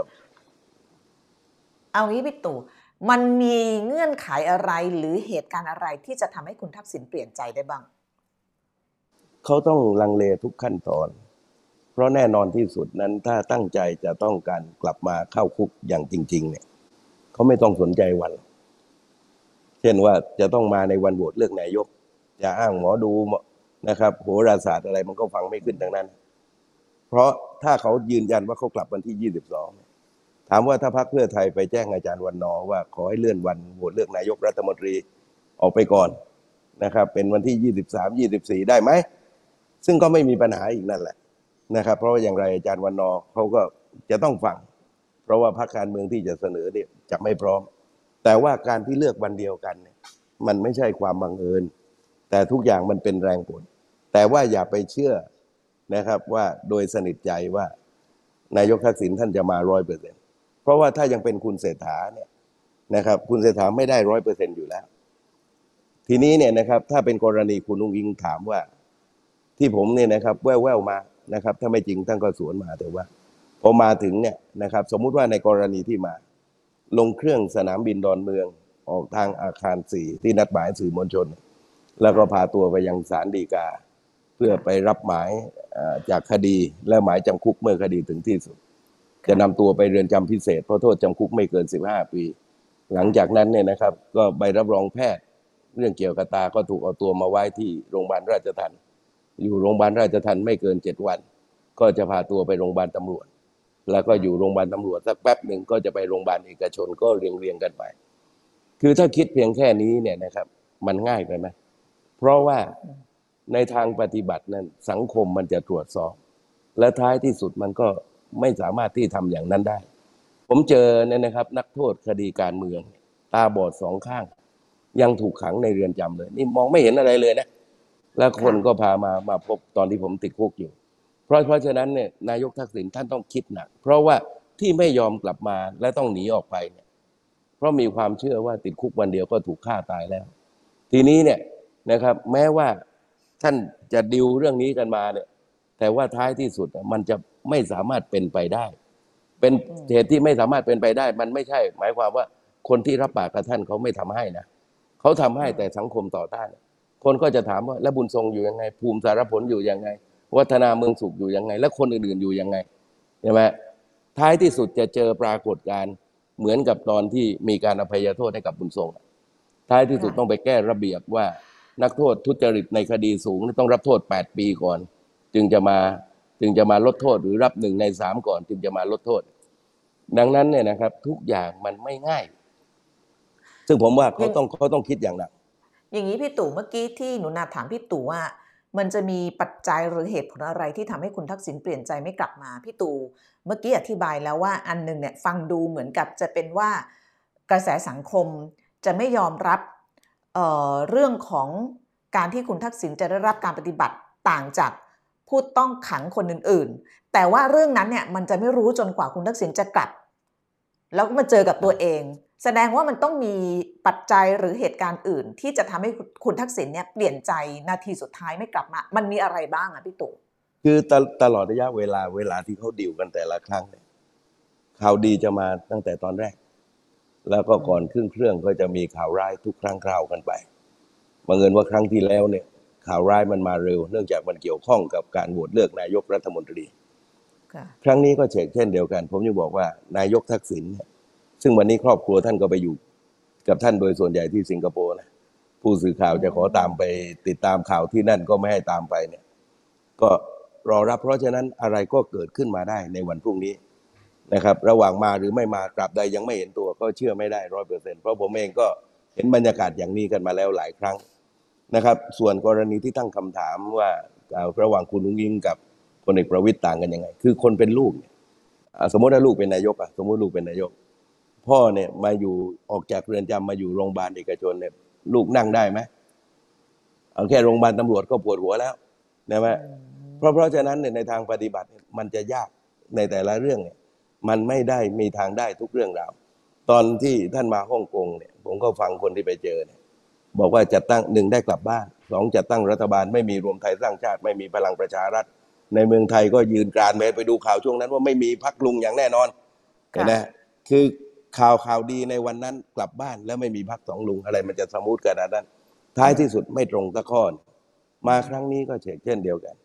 ๆเอางี้พี่ตู่มันมีเงื่อนไขอะไรหรือเหตุการณ์อะไรที่จะทำให้คุณทักษิณเปลี่ยนใจได้บ้าง เขาต้องลังเลทุกขั้นตอน เพราะแน่นอนที่สุดนั้นถ้าตั้งใจจะต้องการกลับมาเข้าคุกอย่างจริง ๆ เนี่ย เขาไม่ต้องสนใจวัน เช่นว่าจะต้องมาในวันโหวตเลือกนายก จะอ้างหมอดู นะครับ โหราศาสตร์อะไรมันก็ฟังไม่ขึ้นทั้งนั้น เพราะถ้าเขายืนยันว่าเขากลับวันที่ 22 ถามว่าถ้าพรรคเพื่อไทยไปแจ้งอาจารย์วันนอว่าขอให้เลื่อนวันโหวตเลือกนายกรัฐมนตรีออกไปก่อนนะครับ เป็นวันที่ 23 24 ได้ไหม ซึ่งก็ไม่มีปัญหาอีกนั่นแหละนะครับ เพราะว่าอย่างไรอาจารย์วันนอเขาก็จะต้องฟัง เพราะว่าพรรคการเมืองที่จะเสนอเนี่ยจะไม่พร้อม แต่ว่าการที่เลือกวันเดียวกันเนี่ยมันไม่ใช่ความบังเอิญ แต่ทุกอย่างมันเป็นแรงผล แต่ว่าอย่าไปเชื่อนะครับว่าโดยสนิทใจว่านายกทักษิณท่านจะมาร้อยเปอร์เซ็นเพราะว่าถ้ายังเป็นคุณเศรษฐาเนี่ยนะครับ คุณเศรษฐาไม่ได้ร้อยเปอร์เซ็นอยู่แล้ว ทีนี้เนี่ยนะครับ ถ้าเป็นกรณีคุณลุงยิงถามว่า ที่ผมเนี่ยนะครับแว่วๆมานะครับ ถ้าไม่จริงท่านก็สวนมาแต่ว่าพอมาถึงเนี่ยนะครับ สมมุติว่าในกรณีที่มา ลงเครื่องสนามบินดอนเมืองออกทางอาคารสี่ที่นัดหมายสื่อมวลชน แล้วก็พาตัวไปยังศาลฎีกา เพื่อไปรับหมายเอ่อจากคดีและหมายจำคุกเมื่อคดีถึงที่สุด จะนำตัวไปเรือนจำพิเศษ เพราะโทษจำคุกไม่เกิน 15 ปี หลังจากนั้นเนี่ยนะครับ ก็ใบรับรองแพทย์ เรื่องเกี่ยวกับตาก็ถูกเอาตัวมาไว้ที่โรงพยาบาลราชทันอยู่โรงพยาบาลราชทันไม่เกินเจ็ดวัน ก็จะพาตัวไปโรงพยาบาลตำรวจ แล้วก็อยู่โรงพยาบาลตำรวจสักแป๊บหนึ่งก็จะไปโรงพยาบาลเอกชนก็เรียงเรียงๆกันไป คือถ้าคิดเพียงแค่นี้เนี่ยนะครับ มันง่ายไปไหม เพราะว่าในทางปฏิบัตินั้นสังคมมันจะตรวจสอบ และท้ายที่สุดมันก็ไม่สามารถที่ทำอย่างนั้นได้ ผมเจอเนี่ยนะครับ นักโทษคดีการเมือง ตาบอดสองข้าง ยังถูกขังในเรือนจำเลย นี่มองไม่เห็นอะไรเลยนะ แล้วคนก็พามามาพบตอนที่ผมติดคุกอยู่ เพราะเพราะฉะนั้นเนี่ยนายกทักษิณท่านต้องคิดหนัก เพราะว่าที่ไม่ยอมกลับมาและต้องหนีออกไปเนี่ย เพราะมีความเชื่อว่าติดคุกวันเดียวก็ถูกฆ่าตายแล้ว ทีนี้เนี่ย นะครับ แม้ว่าท่านจะดิวเรื่องนี้กันมาเนี่ยแต่ว่าท้ายที่สุดอะมันจะไม่สามารถเป็นไปได้ เป็นเหตุที่ไม่สามารถเป็นไปได้ มันไม่ใช่ หมายความว่าคนที่รับปากกับท่านเขาไม่ทำให้นะเขาทำให้แต่สังคมต่อต้าน คนก็จะถามว่าแล้วบุญทรงอยู่ยังไง ภูมิสารผลอยู่ยังไง วัฒนาเมืองสุขอยู่ยังไง และคนอื่นๆอยู่ยังไงใช่ไหมท้ายที่สุดจะเจอปรากฏการณ์เหมือนกับตอนที่มีการอภัยโทษให้กับบุญทรงท้ายที่สุดค่ะต้องไปแก้ระเบียบว่า นักโทษทุจริตในคดีสูงต้องรับโทษ 8 ปีก่อน จึงจะมาจึงจะมาลดโทษหรือรับหนึ่งในสามก่อน จึงจะมาลดโทษ ดังนั้นเนี่ยนะครับ ทุกอย่างมันไม่ง่าย ซึ่งผมว่าเขาต้องเขาต้องคิดอย่างหนักอย่างนี้พี่ตู่เมื่อกี้ที่หนูนาถามพี่ตู่ว่า มันจะมีปัจจัยหรือเหตุผลอะไรที่ทำให้คุณทักษิณเปลี่ยนใจไม่กลับมาพี่ตู่เมื่อกี้อธิบายแล้วว่าอันหนึ่งเนี่ยฟังดูเหมือนกับจะเป็นว่ากระแสสังคมจะไม่ยอมรับ เเรื่องของการที่คุณทักษิณจะได้รับการปฏิบัติต่างจากผู้ต้องขังคนอื่นๆ แต่ว่าเรื่องนั้นเนี่ยมันจะไม่รู้จนกว่าคุณทักษิณจะกลับ แล้วก็มาเจอกับตัวเอง แสดงว่ามันต้องมีปัจจัยหรือเหตุการณ์อื่น ที่จะทำให้คุณทักษิณเนี่ยเปลี่ยนใจนาทีสุดท้ายไม่กลับมา มันมีอะไรบ้างอะพี่ตู่คือตลตลอดระยะเวลาเวลาที่เขาดิวกันแต่ละครั้งเนี่ยข่าวดีจะมาตั้งแต่ตอนแรก แล้วก็ก่อนขึ้นเครื่องก็จะมีข่าวร้ายทุกครั้งคราวกันไปบังเอิญว่าครั้งที่แล้วเนี่ยข่าวร้ายมันมาเร็ว เนื่องจากมันเกี่ยวข้องกับการโหวตเลือกนายกรัฐมนตรีค่ะครั้งนี้ก็เชกเช่นเดียวกัน ผมยังบอกว่านายกทักษิณเนี่ยซึ่งวันนี้ครอบครัวท่านก็ไปอยู่กับท่านโดยส่วนใหญ่ที่สิงคโปร์นะผู้สื่อข่าวจะขอตามไปติดตามข่าวที่นั่นก็ไม่ให้ตามไปเนี่ย ก็รอรับเพราะฉะนั้นอะไรก็เกิดขึ้นมาได้ในวันพรุ่งนี้ นะครับระหว่างมาหรือไม่มากลับใดยังไม่เห็นตัวก็เชื่อไม่ได้ร้อยเปอร์เซ็นต์เพราะผมเองก็เห็นบรรยากาศอย่างนี้กันมาแล้วหลายครั้งนะครับ ส่วนกรณีที่ตั้งคำถามว่าระหว่างคุณนุ้งยิงกับพลเอกประวิตยต่างกันยังไง คือคนเป็นลูกเนี่ยสมมติถ้าลูกเป็นนายกอะสมมติลูกเป็นนายก พ่อเนี่ยมาอยู่ออกจากเรือนจำมาอยู่โรงพยาบาลเอกชนเนี่ยลูกนั่งได้ไหมเอาแค่โรงพยาบาลตำรวจก็ปวดหัวแล้วนะไหมเพราะเพราะฉะนั้นเนี่ยในทางปฏิบัติมันจะยากในแต่ละเรื่องเนี่ย มันไม่ได้มีทางได้ทุกเรื่องราว ตอนที่ท่านมาฮ่องกงเนี่ย ผมก็ฟังคนที่ไปเจอเนี่ย บอกว่าจัดตั้งหนึ่งได้กลับบ้านสองจัดตั้งรัฐบาลไม่มีรวมไทยสร้างชาติ ไม่มีพลังประชารัฐ ในเมืองไทยก็ยืนกรานไปไปดูข่าวช่วงนั้นว่าไม่มีพักลุงอย่างแน่นอนค่ะเห็นไหมคือข่าวข่าวดีในวันนั้นกลับบ้านแล้วไม่มีพักสองลุงอะไรมันจะสมูทขนาดนั้น ท้ายที่สุดไม่ตรงตะข้อนมาครั้งนี้ก็เช่นเช่นเดียวกัน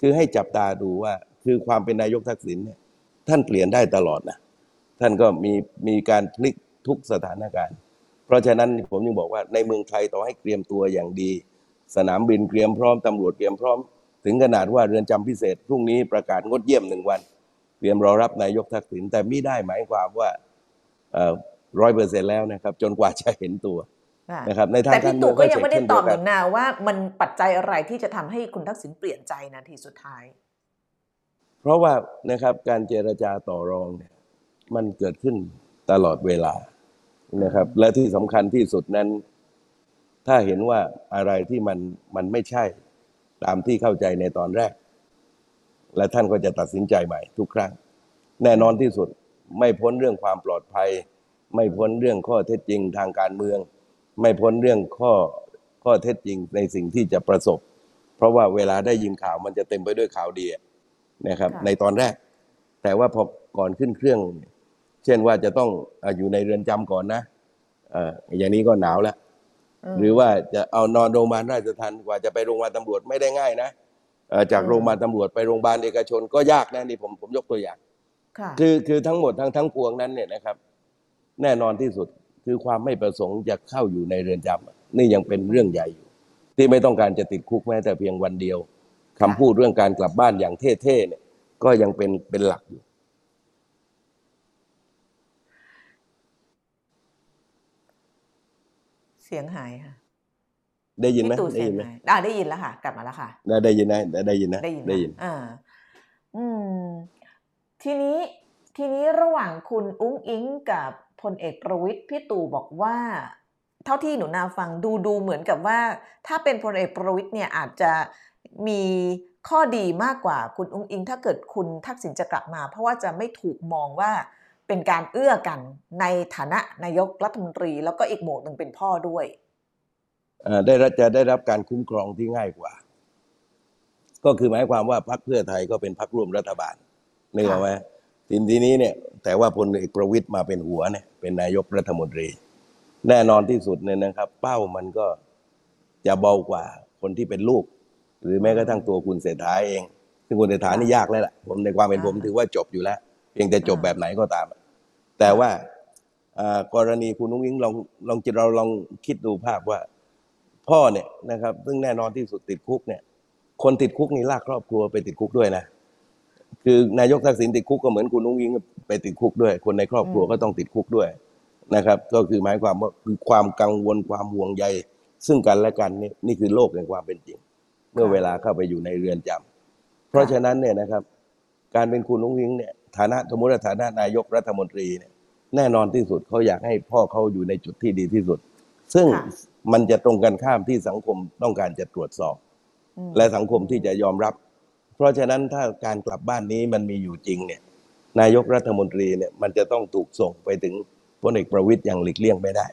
คือให้จับตาดูว่าคือความเป็นนายกทักษิณเนี่ย ท่านเปลี่ยนได้ตลอดนะท่านก็มีมีการพลิกทุกสถานการณ์ เพราะฉะนั้นผมยังบอกว่าในเมืองไทยต่อให้เตรียมตัวอย่างดี สนามบินเตรียมพร้อมตำรวจเตรียมพร้อม ถึงขนาดว่าเรือนจำพิเศษพรุ่งนี้ประกาศงดเยี่ยมหนึ่งวัน เตรียมรอรับนายกทักษิณแต่ไม่ได้หมายความว่าร้อยเปอร์เซ็นแล้วนะครับจนกว่าจะเห็นตัวค่ะนะครับในทาแต่งการพี่เมืตู่องก็ก็ยังเช่นไม่ได้เช่นตเดีอยบวหกันูนนาว่ามันปัจจัยอะไรที่จะทำให้คุณทักษิณเปลี่ยนใจนาทีสุดท้าย เพราะว่านะครับการเจรจาต่อรองเนี่ยมันเกิดขึ้นตลอดเวลานะครับ และที่สำคัญที่สุดนั้น ถ้าเห็นว่าอะไรที่มันมันไม่ใช่ตามที่เข้าใจในตอนแรก และท่านก็จะตัดสินใจใหม่ทุกครั้ง แน่นอนที่สุดไม่พ้นเรื่องความปลอดภัย ไม่พ้นเรื่องข้อเท็จจริงทางการเมือง ไม่พ้นเรื่องข้อข้อเท็จจริงในสิ่งที่จะประสบ เพราะว่าเวลาได้ยินข่าวมันจะเต็มไปด้วยข่าวดีอะ นะครับค่ะในตอนแรก แต่ว่าพอก่อนขึ้นเครื่อง เช่นว่าจะต้องอะอยู่ในเรือนจำก่อนนะเอ่ออย่างนี้ก็หนาวแล้วหรือว่าจะเอานอนโรงพยาบาลราชทันกว่าจะไปโรงพยาบาลตำรวจไม่ได้ง่ายนะเอ่อจากอืมโรงพยาบาลตำรวจไปโรงพยาบาลเอกชนก็ยากนะนี่ผมผมยกตัวอย่างค่ะคือคือทั้งหมดทั้งทั้งปวงนั้นเนี่ยนะครับ แน่นอนที่สุดคือความไม่ประสงค์จะเข้าอยู่ในเรือนจำอะนี่ยังเป็นเรื่องใหญ่อยู่ ที่ไม่ต้องการจะติดคุกแม้แต่เพียงวันเดียว คำพูดเรื่องการกลับบ้านอย่างเท่ๆเนี่ย ก็ยังเป็นเป็นหลักอยู่ เสียงหายค่ะ ได้ยินไหมพี่ตู่ได้เสียยิงนไหมหายอ่าได้ยินแล้วค่ะ กลับมาแล้วค่ะ ได้ได้ยินนะได้ยินนะได้ยินได้ยินนะอ่าอืม ทีนี้ ทีนี้ระหว่างคุณอุ้งอิงกับพลเอกประวิตยพี่ตู่บอกว่า เท่าที่หนูนาฟังดูดูเหมือนกับว่า ถ้าเป็นพลเอกประวิตยเนี่ยอาจจะ มีข้อดีมากกว่าคุณอุ้งอิง ถ้าเกิดคุณทักษิณจะกลับมา เพราะว่าจะไม่ถูกมองว่าเป็นการเอื้อกันในฐานะนายกรัฐมนตรี แล้วก็อีกหมวกหนึ่งเป็นพ่อด้วยได้รับจะได้รับการคุ้มครองที่ง่ายกว่า ก็คือหมายความว่าพรรคเพื่อไทยก็เป็นพรรคร่วมรัฐบาลนึกออกไหมทีทีนี้เนี่ย แต่ว่าพลเอกประวิตยมาเป็นหัวเนี่ย เป็นนายกรัฐมนตรี แน่นอนที่สุดเนี่ยนะครับ เป้ามันก็จะเบากว่าคนที่เป็นลูก หรือแม้กระทั่งตัวคุณเศรษฐาเอง ซึ่งคุณเศรษฐานี่ยากแล้วล่ะผมในความเป็นผมอ่าถือว่าจบอยู่แล้ว เพียงแต่จบอ่าแบบไหนก็ตาม แต่ว่าอ่ากรณีคุณนุ้งอิงลองลองจิตเราลองคิดดูภาพว่า พ่อเนี่ยนะครับ ซึ่งแน่นอนที่สุดติดคุกเนี่ย คนติดคุกนี่ลากครอบครัวไปติดคุกด้วยนะคือนายกทักษิณติดคุกก็เหมือนคุณนุ้งอิงไปติดคุกด้วย คนในครอบครัวอืมก็ต้องติดคุกด้วยนะครับ ก็คือหมายความว่าคือความกังวลความห่วงใย ซึ่งกันและกันนี่นี่คือโลกแห่งความเป็นจริง เมื่อเวลาเข้าไปอยู่ในเรือนจำเพราะฉะนั้นเนี่ยนะครับ การเป็นคุณนุ้งอิงเนี่ยฐานะสมมติว่าฐานะนายกรัฐมนตรีเนี่ยแน่นอนที่สุดเขาอยากให้พ่อเขาอยู่ในจุดที่ดีที่สุด ซึ่งค่ะมันจะตรงกันข้ามที่สังคมต้องการจะตรวจสอบอืมและสังคมที่จะยอมรับ เพราะฉะนั้นถ้าการกลับบ้านนี้มันมีอยู่จริงเนี่ย นายกรัฐมนตรีเนี่ยมันจะต้องถูกส่งไปถึงพลเอกประวิตยอย่างหลีกเลี่ยงไม่ได้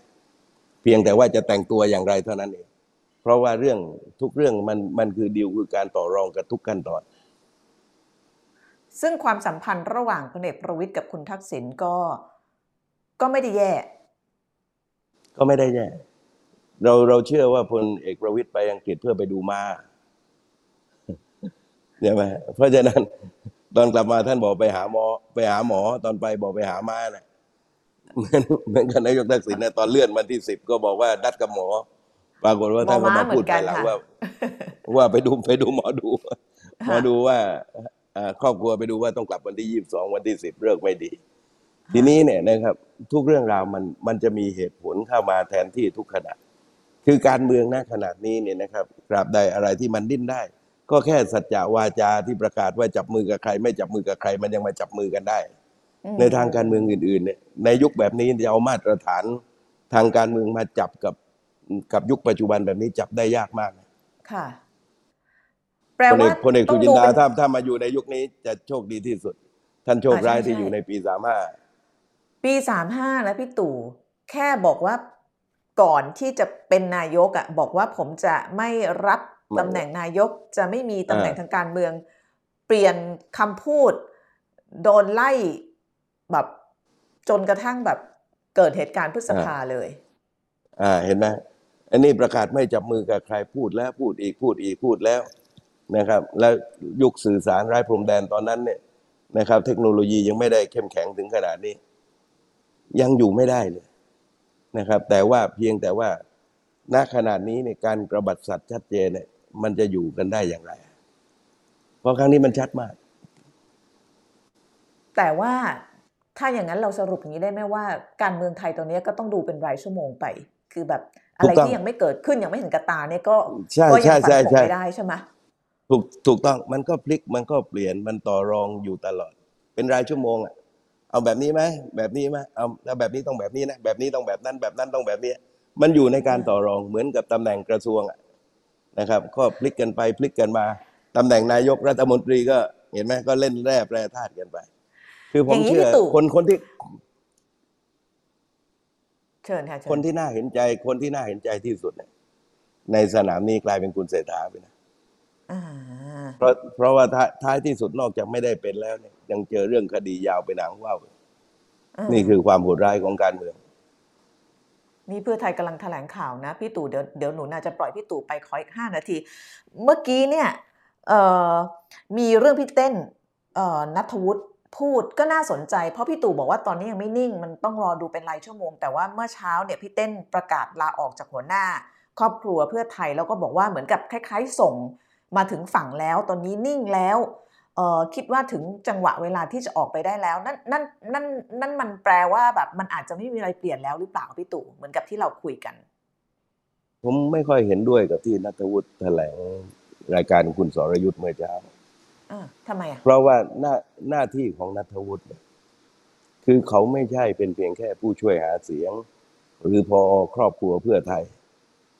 เพียงแต่ว่าจะแต่งตัวอย่างไรเท่านั้นเอง เพราะว่าเรื่องทุกเรื่องมันมันคือดีลคือการต่อรองกับทุกขั้นตอน ซึ่งความสัมพันธ์ระหว่างพลเอกประวิตยกับคุณทักษิณก็ก็ไม่ได้แย่ ก็ไม่ได้แย่ เราเราเชื่อว่าพลเอกประวิตยไปอังกฤษเพื่อไปดูมาใช่ไหมเพราะฉะนั้นตอนกลับมาท่านบอกไปหาหมอ ไปหาหมอ ตอนไปบอกไปหามานะเหมือนเหมือนกับนายกทักษิณนะตอนเลื่อนวันที่สิบก็บอกว่าดัดกับหมอ ปรากฏว่าท่านก็มาพูดภายหลังว่า ว่าไปดูไปดูหมอดูหมอดูว่าอ่าครอบครัวไปดูว่าต้องกลับวันที่ยี่สิบสองวันที่สิบเลิกไม่ดี ทีนี้เนี่ยนะครับ ทุกเรื่องราวมันมันจะมีเหตุผลเข้ามาแทนที่ทุกขณะคือการเมืองณขนาดนี้เนี่ยนะครับตราบใดอะไรที่มันดิ้นได้ ก็แค่สัจจะวาจาที่ประกาศว่าจับมือกับใคร ไม่จับมือกับใคร มันยังมาจับมือกันได้อืมในทางการเมืองอื่นๆเนี่ยในยุคแบบนี้จะเอามาตรฐานทางการเมืองมาจับกับ กับยุคปัจจุบันแบบนี้จับได้ยากมากค่ะแปลพลเอว่ากพลเอกต้สุองจินดูดาเป็นถ้าถ้ามาอยู่ในยุคนี้จะโชคดีที่สุด ท่านโชคอ่าร้ายใช่ที่ใช่อยู่ในปีสามห้าปีสามห้าแล้วพี่ตู่แค่บอกว่าก่อนที่จะเป็นนายกอะบอกว่าผมจะไม่รับตำแหน่งนายกจะไม่มีตำแหน่งทางการเมือง เปลี่ยนคำพูด โดนไล่แบบจนกระทั่งแบบเกิดเหตุการณ์พฤษภาเลย อ่าเห็นไหม อันนี้ประกาศไม่จับมือกับใครพูดแล้วพูดอีกพูดอีกพูดแล้วนะครับ แล้วยุคสื่อสารไร้พรมแดนตอนนั้นเนี่ยนะครับ เทคโนโลยียังไม่ได้เข้มแข็งถึงขนาดนี้ ยังอยู่ไม่ได้เลยนะครับ แต่ว่าเพียงแต่ว่าณขนาดนี้เนี่ยการกระบัดสัตว์ชัดเจนเนี่ยมันจะอยู่กันได้อย่างไร เพราะครั้งนี้มันชัดมาก แต่ว่าถ้าอย่างนั้นเราสรุปอย่างนี้ได้ไหมว่า การเมืองไทยตอนนี้ก็ต้องดูเป็นรายชั่วโมงไป คือแบบอะไรถูกต้องที่ยังไม่เกิดขึ้นยังไม่เห็นกับตาเนี่ยก็ใช่ก็ยัใช่ฝันใช่ผงใช่ไม่ได้ใช่ไหมถูกถูกต้องมันก็พลิกมันก็เปลี่ยนมันต่อรองอยู่ตลอด เป็นรายชั่วโมงอะเอาแบบนี้ไหมแบบนี้ไหมเอาแล้วแบบนี้ต้องแบบนี้นะแบบนี้ต้องแบบนั้นแบบนั้นต้องแบบนี้ มันอยู่ในการต่อรองเหมือนกับตำแหน่งกระทรวงอะนะครับ ก็พลิกกันไปพลิกกันมาตำแหน่งนายกรัฐมนตรีก็เห็นไหมก็เล่นแร่แปรธาตุกันไป คือผมอย่างนี้เชื่อพี่ตู่คนคนที่ เชิญค่ะเชิญคนที่น่าเห็นใจคนที่น่าเห็นใจที่สุดเนี่ยในสนามนี้กลายเป็นคุณเศรษฐาไปนะอ่าเพราะเพราะว่าท้ายท้ายที่สุดนอกจากไม่ได้เป็นแล้วเนี่ย ยังเจอเรื่องคดียาวไปนางว่าวอ่านี่คือความโหดร้ายของการเมือง นี่เพื่อไทยกำลังแถลงข่าวนะ พี่ตู่เดี๋ยวเดี๋ยวหนูน่าจะปล่อยพี่ตู่ไปขออีกห้านาที เมื่อกี้เนี่ยเอ่อมีเรื่องพี่เต้นเอ่อนัทวุฒิ พูดก็น่าสนใจ เพราะพี่ตู่บอกว่าตอนนี้ยังไม่นิ่ง มันต้องรอดูเป็นรายชั่วโมง แต่ว่าเมื่อเช้าเนี่ยพี่เต้นประกาศลาออกจากหัวหน้า ครอบครัวเพื่อไทยแล้วก็บอกว่าเหมือนกับคล้าย ๆ ส่งมาถึงฝั่งแล้ว ตอนนี้นิ่งแล้วคิดว่าถึงจังหวะเวลาที่จะออกไปได้แล้ว นั่นนั่นนั่นนั่นมันแปลว่าแบบมันอาจจะไม่มีอะไรเปลี่ยนแล้วหรือเปล่าพี่ตู่เหมือนกับที่เราคุยกัน ผมไม่ค่อยเห็นด้วยกับที่นัทวุฒิแถลงรายการคุณสรยุทธ์เมื่อเช้า ทำไมอะเพราะว่าหน้าหน้าที่ของนัทวุฒิเนี่ยคือเขาไม่ใช่เป็นเพียงแค่ผู้ช่วยหาเสียง หรือพอครอบครัวเพื่อไทย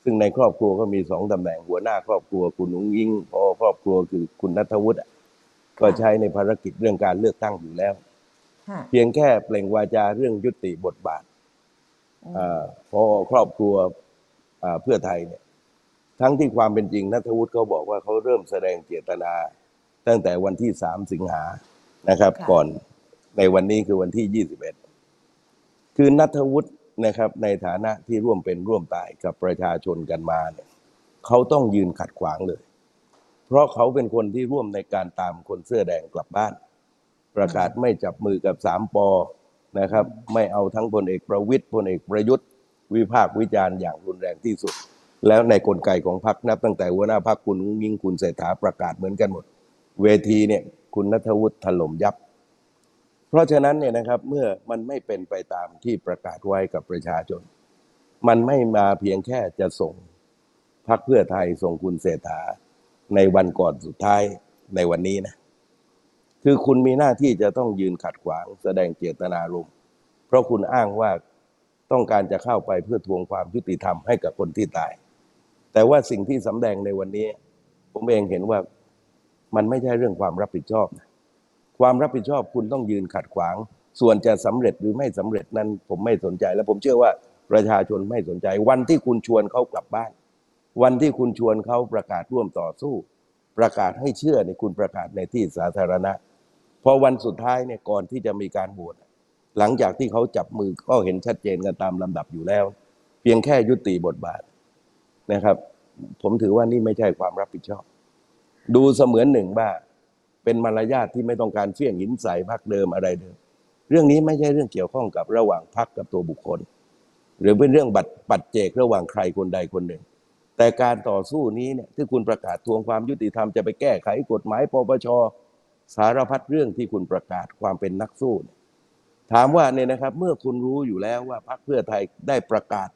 ซึ่งในครอบครัวก็มีสองตำแหน่งหัวหน้าครอบครัวคุณนุ้งยิ่งพอครอบครัวคือคุณนัทวุฒิอะก็ใช้ในภารกิจเรื่องการเลือกตั้งอยู่แล้วฮะเพียงแค่เปล่งวาจาเรื่องยุติบทบาทอืมอาพอครอบครัวอ่าเพื่อไทยเนี่ย ทั้งที่ความเป็นจริงนัทวุฒิเขาบอกว่าเขาเริ่มแสดงเจตนา ตั้งแต่วันที่สามสิงหานะครับ ค่ะ ก่อนในวันนี้คือวันที่ยี่สิบเอ็ดคือนัทวุฒินะครับ ในฐานะที่ร่วมเป็นร่วมตายกับประชาชนกันมาเนี่ยเขาต้องยืนขัดขวางเลย เพราะเขาเป็นคนที่ร่วมในการตามคนเสื้อแดงกลับบ้าน ประกาศไม่จับมือกับสามปอนะครับ ไม่เอาทั้งพลเอกประวิตยพลเอกประยุทธ์ วิพากษ์วิจารณ์อย่างรุนแรงที่สุด แล้วในกลไกของพรรคนับตั้งแต่หัวหน้าพรรคคุณอุ้งยิ่งคุณเศรษฐาประกาศเหมือนกันหมด เวทีเนี่ยคุณนัทวุฒิถล่มยับ เพราะฉะนั้นเนี่ยนะครับเมื่อมันไม่เป็นไปตามที่ประกาศไว้กับประชาชน มันไม่มาเพียงแค่จะส่งพรรคเพื่อไทยส่งคุณเศรษฐาในวันก่อนสุดท้ายในวันนี้นะ คือคุณมีหน้าที่จะต้องยืนขัดขวางแสดงเจตนารมณ์เพราะคุณอ้างว่าต้องการจะเข้าไปเพื่อทวงความยุติธรรมให้กับคนที่ตาย แต่ว่าสิ่งที่สำแดงในวันนี้ ผมเองเห็นว่า มันไม่ใช่เรื่องความรับผิดชอบ ความรับผิดชอบคุณต้องยืนขัดขวาง ส่วนจะสำเร็จหรือไม่สำเร็จนั้นผมไม่สนใจ และผมเชื่อว่าประชาชนไม่สนใจ วันที่คุณชวนเขากลับบ้าน วันที่คุณชวนเขาประกาศร่วมต่อสู้ ประกาศให้เชื่อในยคุณประกาศในที่สาธารณะ พอวันสุดท้ายเนี่ยก่อนที่จะมีการโหวตหลังจากที่เขาจับมือก็เห็นชัดเจนกันตามลำดับอยู่แล้ว เพียงแค่ยุติบทบาทนะครับ ผมถือว่านี่ไม่ใช่ความรับผิดชอบ ดูเสมือนหนึ่งว่าเป็นมารยาทที่ไม่ต้องการเฟี้ยงหินใส่พักเดิมอะไรเดิม เรื่องนี้ไม่ใช่เรื่องเกี่ยวข้องกับระหว่างพักกับตัวบุคคล หรือเป็นเรื่องบัตรปัจเจกระหว่างใครคนใดคนหนึ่ง แต่การต่อสู้นี้เนี่ยที่คุณประกาศทวงความยุติธรรมจะไปแก้ไขกฎหมายปปชสารพัดเรื่องที่คุณประกาศความเป็นนักสู้ ถามว่าเนี่ยนะครับ เมื่อคุณรู้อยู่แล้วว่าพรรคเพื่อไทยได้ประกาศ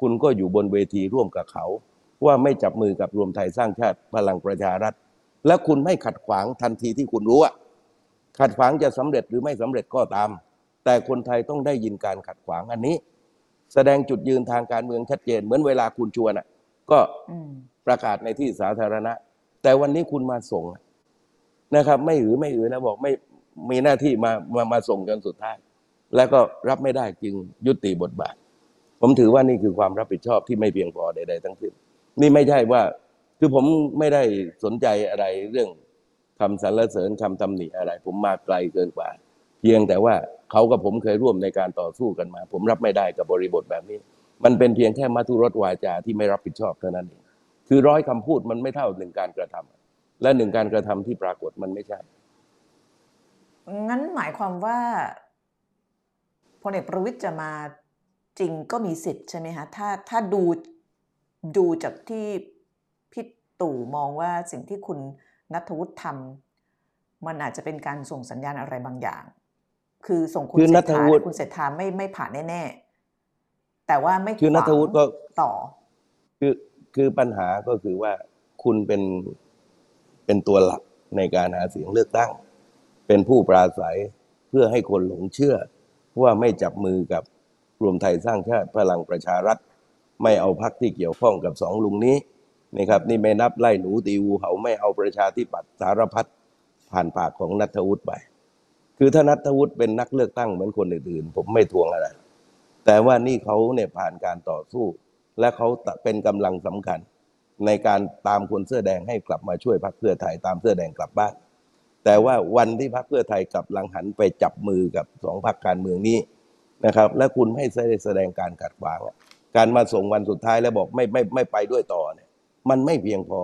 คุณก็อยู่บนเวทีร่วมกับเขา ว่าไม่จับมือกับรวมไทยสร้างชาติพลังประชารัฐ และคุณไม่ขัดขวางทันทีที่คุณรู้อะขัดขวางจะสำเร็จหรือไม่สำเร็จก็ตาม แต่คนไทยต้องได้ยินการขัดขวางอันนี้ แสดงจุดยืนทางการเมืองชัดเจน เหมือนเวลาคุณชวนอะก็อืมประกาศในที่สาธารณะ แต่วันนี้คุณมาส่งนะครับ ไม่หือไม่อือนะบอกไม่มีหน้าที่มามามาส่งกันสุดท้าย แล้วก็รับไม่ได้จึงยุติบทบาท ผมถือว่านี่คือความรับผิดชอบที่ไม่เพียงพอใด ๆ ทั้งสิ้นนี่ไม่ใช่ว่า คือผมไม่ได้สนใจอะไรเรื่องคำสรรเสริญคำตำหนิอะไร ผมมาไกลเกินกว่า เพียงแต่ว่าเขากับผมเคยร่วมในการต่อสู้กันมา ผมรับไม่ได้กับบริบทแบบนี้ มันเป็นเพียงแค่มัทุรสวาจาที่ไม่รับผิดชอบเท่านั้นเองคือร้อยคำพูดมันไม่เท่าหนึ่งการกระทำและหนึ่งการกระทำที่ปรากฏมันไม่ใช่ งั้นหมายความว่าพลเอกประวิตยจะมาจริงก็มีสิทธิ์ใช่ไหมคะถ้าถ้าดูดูจากที่ ตู่มองว่าสิ่งที่คุณนัทวุฒิทำมันอาจจะเป็นการส่งสัญญาณอะไรบางอย่าง คือส่งคุณคือเศรนัษทฐาวุฒิคุณเศรษฐาไม่ไม่ผ่านแน่ๆแต่ว่าไม่คือนัทวุฒิก็ขวางต่อ คือคือปัญหาก็คือว่าคุณเป็นเป็นตัวหลักในการหาเสียงเลือกตั้ง เป็นผู้ปราศัยเพื่อให้คนหลงเชื่อ ว่าไม่จับมือกับรวมไทยสร้างชาติพลังประชารัฐ ไม่เอาพักที่เกี่ยวข้องกับสองลุงนี้ นะครับนี่ไม่นับไล่หนูตีวูเขาไม่เอาประชาธิปัตย์สารพัดผ่านปากของนัทวุฒิไป คือถ้านัทวุฒิเป็นนักเลือกตั้งเหมือนคนอื่นๆผมไม่ทวงอะไร แต่ว่านี่เขาเนี่ยผ่านการต่อสู้ และเขาเป็นกำลังสำคัญ ในการตามคนเสื้อแดงให้กลับมาช่วยพรรคเพื่อไทยตามเสื้อแดงกลับบ้านแต่ว่าวันที่พรรคเพื่อไทยกลับหลังหันไปจับมือกับสองพรรคการเมืองนี้นะครับ และคุณไม่ได้แสดงการขัดขวาง การมาส่งวันสุดท้ายแล้วบอกไม่ไม่ไม่ไปด้วยต่อเนี่ย มันไม่เพียงพอ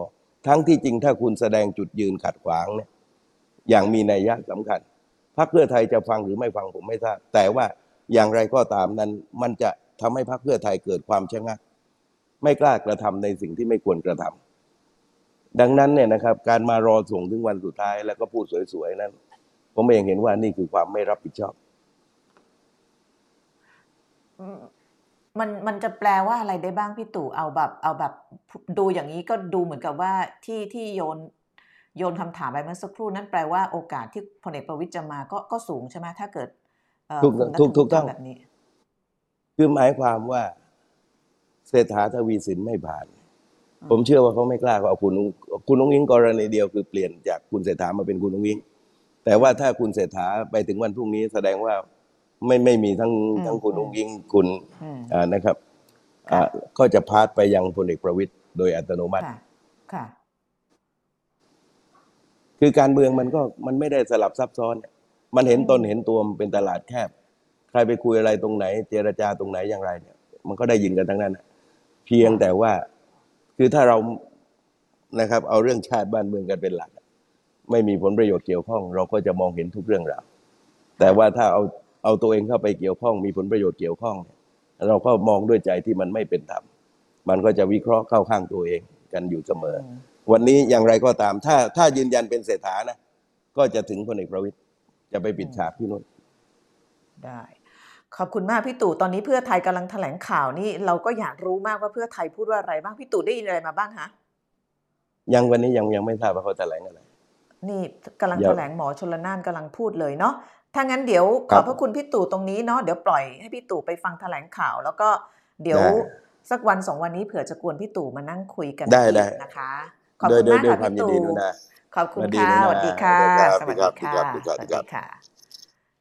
ทั้งที่จริงถ้าคุณแสดงจุดยืนขัดขวางเนี่ยอย่างมีนัยยะสำคัญพรรคเพื่อไทยจะฟังหรือไม่ฟังผมไม่ทราบ แต่ว่าอย่างไรก็ตามนั้น มันจะทำให้พรรคเพื่อไทยเกิดความชะงัก ไม่กล้ากระทำในสิ่งที่ไม่ควรกระทำดังนั้นเนี่ยนะครับ การมารอส่งถึงวันสุดท้ายแล้วก็พูดสวยๆนั้น ผมเองเห็นว่านี่คือความไม่รับผิดชอบ มมันมันจะแปลว่าอะไรได้บ้างพี่ตู่เอาแบบ เอาแบบดูอย่างนี้ก็ดูเหมือนกับว่าที่ที่โยนโยนคำถามไปเมื่อสักครู่นั้นแปลว่าโอกาสที่พลเอกประวิตยจะมาก็ก็สูงใช่ไหมถ้าเกิดเอ่อถูกคุณนัทถูกวุถูฒิกต้องทำแบบนี้ คือหมายความว่าเศรษฐาทวีสินไม่ผ่าน ผมเชื่อว่าเขาไม่กล้าเอาคุณคุณนุ้งอิงกรณีเดียวคือเปลี่ยนจากคุณเศรษฐามาเป็นคุณนุ้งอิงแต่ว่าถ้าคุณเศรษฐาไปถึงวันพรุ่งนี้แสดงว่า ไม่ไม่มีทั้งอืมทั้งคุณอืมนุ้งอิงคุณอืมอ่านะครับค่ะอ่าก็จะพาดไปยังพลเอกประวิตยโดยอัตโนมัติค่ะค่ะ คือการเมืองมันก็มันไม่ได้สลับซับซ้อน มันเห็นตนเห็นตัวมันเป็นตลาดแคบ ใครไปคุยอะไรตรงไหน เจรจาตรงไหนอย่างไรเนี่ย มันก็ได้ยินกันทั้งนั้นน่ะเพียงแต่ว่าคือถ้าเรานะครับ เอาเรื่องชาติบ้านเมืองกันเป็นหลัก ไม่มีผลประโยชน์เกี่ยวข้อง เราก็จะมองเห็นทุกเรื่องราวแต่ว่าถ้าเอา เอาตัวเองเข้าไปเกี่ยวข้อง มีผลประโยชน์เกี่ยวข้องเนี่ยเราก็มองด้วยใจที่มันไม่เป็นธรรมมันก็จะวิเคราะห์เข้าข้างตัวเองกันอยู่เสมออืมวันนี้อย่างไรก็ตาม ถ้าถ้ายืนยันเป็นเศรษฐานะ ก็จะถึงพลเอกประวิตยจะไปปิดฉากที่นู่นได้ ขอบคุณมากพี่ตู่ตอนนี้เพื่อไทยกำลังแถลงข่าวนี่เราก็อยากรู้มากว่าเพื่อไทยพูดว่าอะไรบ้างพี่ตู่ได้ยินอะไรมาบ้างคะยังวันนี้ยังยังไม่ทราบว่าเขาแถลงอะไรนี่กำลังเดี๋ยวแถลงหมอชลนานกำลังพูดเลยเนาะ ถ้างั้นเดี๋ยวขครัอบบพระคุณพี่ตู่ตรงนี้เนาะเดี๋ยวปล่อยให้พี่ตู่ไปฟังแถลงข่าว แล้วก็เดี๋ยวได้สักวันสองวันนี้เผื่อจะกวนพี่ตู่มานั่งคุยกันได้อีกได้นะคะขอบโดยคุณโดยมากด้วยค่ะความพี่ยินตู่ดีนะขอบคุณสวัสดีค่ะนะสวัสดีค่ะครับสวัสครัดีบค่ะครับสครับวัสครัดีบค่ะ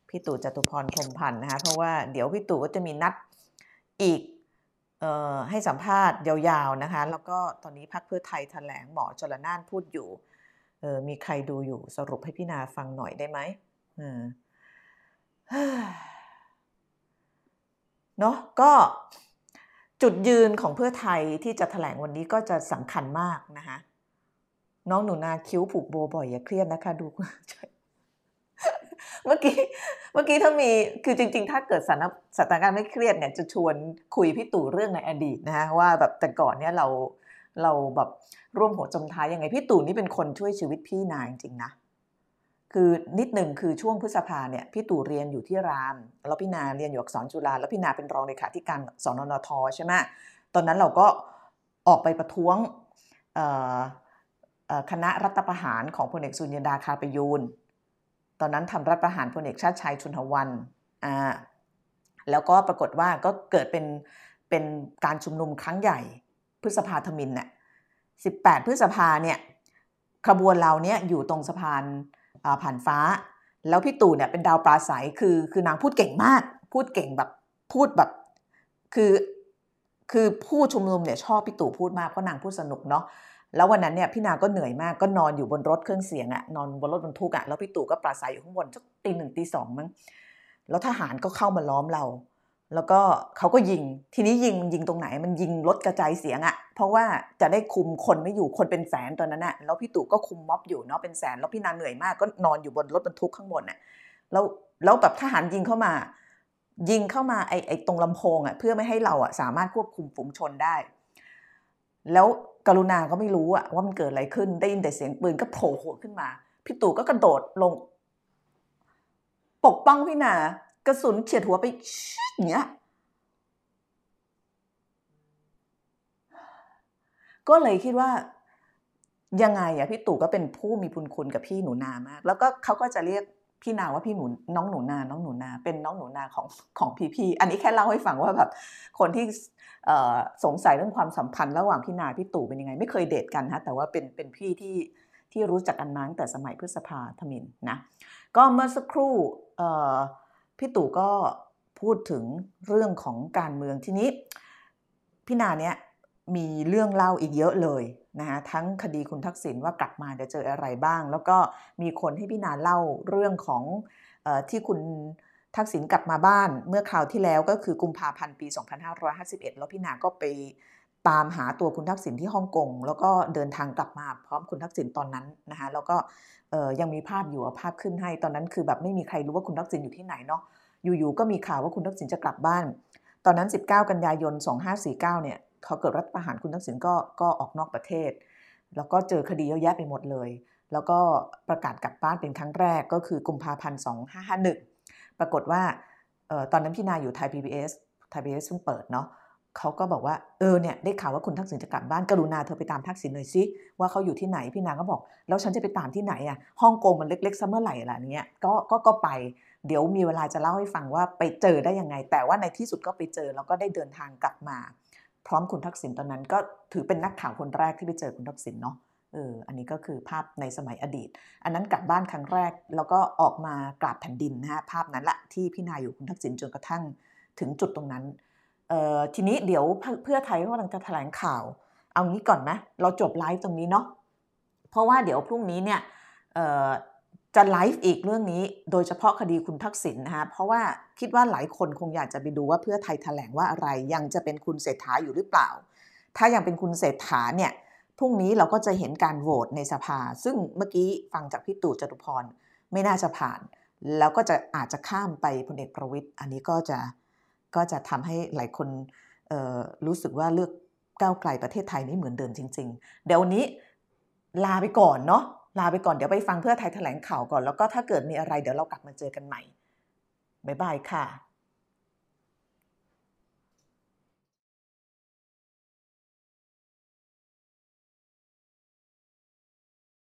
พี่ตู่จตุพรพรหมพันธ์นะคะเพราะว่าเดี๋ยวพี่ตู่ก็จะมีนัดอีกเอ่อให้สัมภาษณ์ยาวๆนะคะ แล้วก็ตอนนี้พักเพื่อไทยแถลงหมอจรนานพูดอยู่เออมีใครดูอยู่สรุปให้พี่นาฟังหน่อยได้ไหมเออ เนาะก็จุดยืนของเพื่อไทยที่จะแถลงวันนี้ก็จะสำคัญมากนะคะน้องหนูนาคิ้วผูกโบบ่อยอย่าเครียดนะคะดูเมื่อกี้เมื่อกี้ถ้ามีคือจริง ๆ ถ้าเกิดสถานสถานการณ์ไม่เครียดเนี่ยจะชวนคุยพี่ตู่เรื่องในอดีตนะคะว่าแบบแต่ก่อนเนี่ยเราเราแบบร่วมหัวจมท้ายยังไงพี่ตู่นี่เป็นคนช่วยชีวิตพี่นายจริงๆนะ คือนิดหนึ่งคือช่วงพฤษภาเนี่ยพี่ตู่เรียนอยู่ที่ราม แล้วพี่นาเรียนอยู่อักษรจุฬาแล้วพี่นาเป็นรองเลขาธิการสนนทใช่ไหมตอนนั้นเราก็ออกไปประท้วงคณะรัฐประหารของพลเอกสุญญดาคาประยูนตอนนั้นทำรัฐประหารพลเอกชาติชายชุนหวันอ่าแล้วก็ปรากฏว่าก็เกิดเป็นเป็นการชุมนุมครั้งใหญ่พฤษภาธมินเนี่ย18 พฤษภาเนี่ยขบวนเราเนี่ยอยู่ตรงสะพาน ผ่านฟ้า แล้วพี่ตู่เนี่ยเป็นดาวปราศัยคือคือนางพูดเก่งมาก พูดเก่งแบบพูดแบบคือคือผู้ชุมนุมเนี่ยชอบพี่ตู่พูดมากเพราะนางพูดสนุกเนาะแล้ววันนั้นเนี่ยพี่นาก็เหนื่อยมากก็นอนอยู่บนรถเครื่องเสียงอะนอนบนรถบรรทุกอะแล้วพี่ตู่ก็ปราศัยอยู่ข้างบนสักตีหนึ่งตีสองมั้งแล้วทหารก็เข้ามาล้อมเรา แล้วก็เขาก็ยิง ทีนี้ยิงยิงตรงไหน มันยิงลดกระจายเสียงอะเพราะว่าจะได้คุมคนไม่อยู่คนเป็นแสนตอนนั้นอะแล้วพี่ตู่ก็คุมม็อบอยู่เนาะเป็นแสนแล้วพี่นาเหนื่อยมากก็นอนอยู่บนรถบรรทุกข้างบนอะแล้วแล้วแบบทหารยิงเข้ามา ยิงเข้ามาไอไอตรงลำโพงอะเพื่อไม่ให้เราอะสามารถควบคุมฝูงชนได้ แล้วกรุณาก็ไม่รู้อะว่ามันเกิดอะไรขึ้นได้ยินแต่เสียงปืนก็โผล่หัวขึ้นมา พี่ตู่ก็กระโดดลง ปกป้องพี่นา กระสุนเฉียดหัวไปชิดอย่างเงี้ยก็เลยคิดว่ายังไงอะพี่ตู่ก็เป็นผู้มีบุญคุณกับพี่หนูนามาก แล้วก็เขาก็จะเรียกพี่นาว่าพี่หนูน้องหนูนา น้องหนูนา เป็นน้องหนูนาของของพี่พี่อันนี้แค่เล่าให้ฟังว่าแบบคนที่สงสัยเรื่องความสัมพันธ์ระหว่างพี่นาพี่ตู่เป็นยังไง ไม่เคยเดทกันฮะแต่ว่าเป็นเป็นพี่ที่ที่รู้จักกันมาตั้งแต่สมัยพฤษภาธมินนะก็เมื่อสักครู่ พี่ตู่ก็พูดถึงเรื่องของการเมืองทีนี้ พี่นาเนี่ยมีเรื่องเล่าอีกเยอะเลยนะคะทั้งคดีคุณทักษิณว่ากลับมาจะเจออะไรบ้าง แล้วก็มีคนให้พี่นาเล่าเรื่องของออที่คุณทักษิณกลับมาบ้านเมื่อคราวที่แล้วก็คือกุมภาพันธ์ปี 2551 แล้วพี่นาก็ไปตามหาตัวคุณทักษิณที่ฮ่องกงแล้วก็เดินทางกลับมาพร้อมคุณทักษิณตอนนั้นนะคะแล้วก็ ยังมีภาพอยู่เอาภาพขึ้นให้ ตอนนั้นคือแบบไม่มีใครรู้ว่าคุณทักษิณอยู่ที่ไหนเนาะ อยู่ๆ ก็มีข่าวว่าคุณทักษิณจะกลับบ้าน ตอนนั้น 19 กันยายน 2549 เนี่ยเขาเกิดรัฐประหารคุณทักษิณก็ก็ออกนอกประเทศ แล้วก็เจอคดีเยอะแยะไปหมดเลย แล้วก็ประกาศกลับบ้านเป็นครั้งแรกก็คือกุมภาพันธ์ 2551 ปรากฏว่าออตอนนั้นพี่นาอยู่ไทย PBS ไทย PBS เพิ่งเปิดเนาะ เขาก็บอกว่าเออเนี่ยได้ข่าวว่าคุณทักษิณจะกลับบ้านกรุณาเธอไปตามทักษิณหน่อยสิว่าเขาอยู่ที่ไหนพี่นางก็บอก แล้วฉันจะไปตามที่ไหนอะฮ่องกงมันเล็กๆซะเมื่อไหร่ล่ะเนี้ยก็ก็ก็ไปเดี๋ยวมีเวลาจะเล่าให้ฟังว่าไปเจอได้ยังไง แต่ว่าในที่สุดก็ไปเจอแล้วก็ได้เดินทางกลับมา พร้อมคุณทักษิณตอนนั้นก็ถือเป็นนักข่าวคนแรกที่ไปเจอคุณทักษิณเนาะเอออันนี้ก็คือภาพในสมัยอดีต อันนั้นกลับบ้านครั้งแรก แล้วก็ออกมากราบแผ่นดินนะฮะภาพนั้นแหละที่พี่นายอยู่คุณทักษิณจนกระทั่งถึงจุดตรงนั้น ทีนี้เดี๋ยวเพื่อไทยเขากำลังจะแถลงข่าว เอางี้ก่อนไหมเราจบไลฟ์ตรงนี้เนาะเพราะว่าเดี๋ยวพรุ่งนี้เนี่ยจะไลฟ์อีกเรื่องนี้ โดยเฉพาะคดีคุณทักษิณนะคะเพราะว่าคิดว่าหลายคนคงอยากจะไปดูว่าเพื่อไทยแถลงว่าอะไรยังจะเป็นคุณเศรษฐาอยู่หรือเปล่า ถ้ายังเป็นคุณเศรษฐาเนี่ยพรุ่งนี้เราก็จะเห็นการโหวตในสภา ซึ่งเมื่อกี้ฟังจากพี่ตู่จตุพรไม่น่าจะผ่าน แล้วก็จะอาจจะข้ามไปพลเอกประวิตยอันนี้ก็จะ ก็จะทำให้หลายคนรู้สึกว่าเลือกก้าวไกลประเทศไทยไม่เหมือนเดิมจริง ๆ เดี๋ยววันนี้ลาไปก่อนเนาะลาไปก่อนเดี๋ยวไปฟังเพื่อไทยแถลงข่าวก่อนแล้วก็ถ้าเกิดมีอะไรเดี๋ยวเรากลับมาเจอกันใหม่บ๊ายบายค่ะ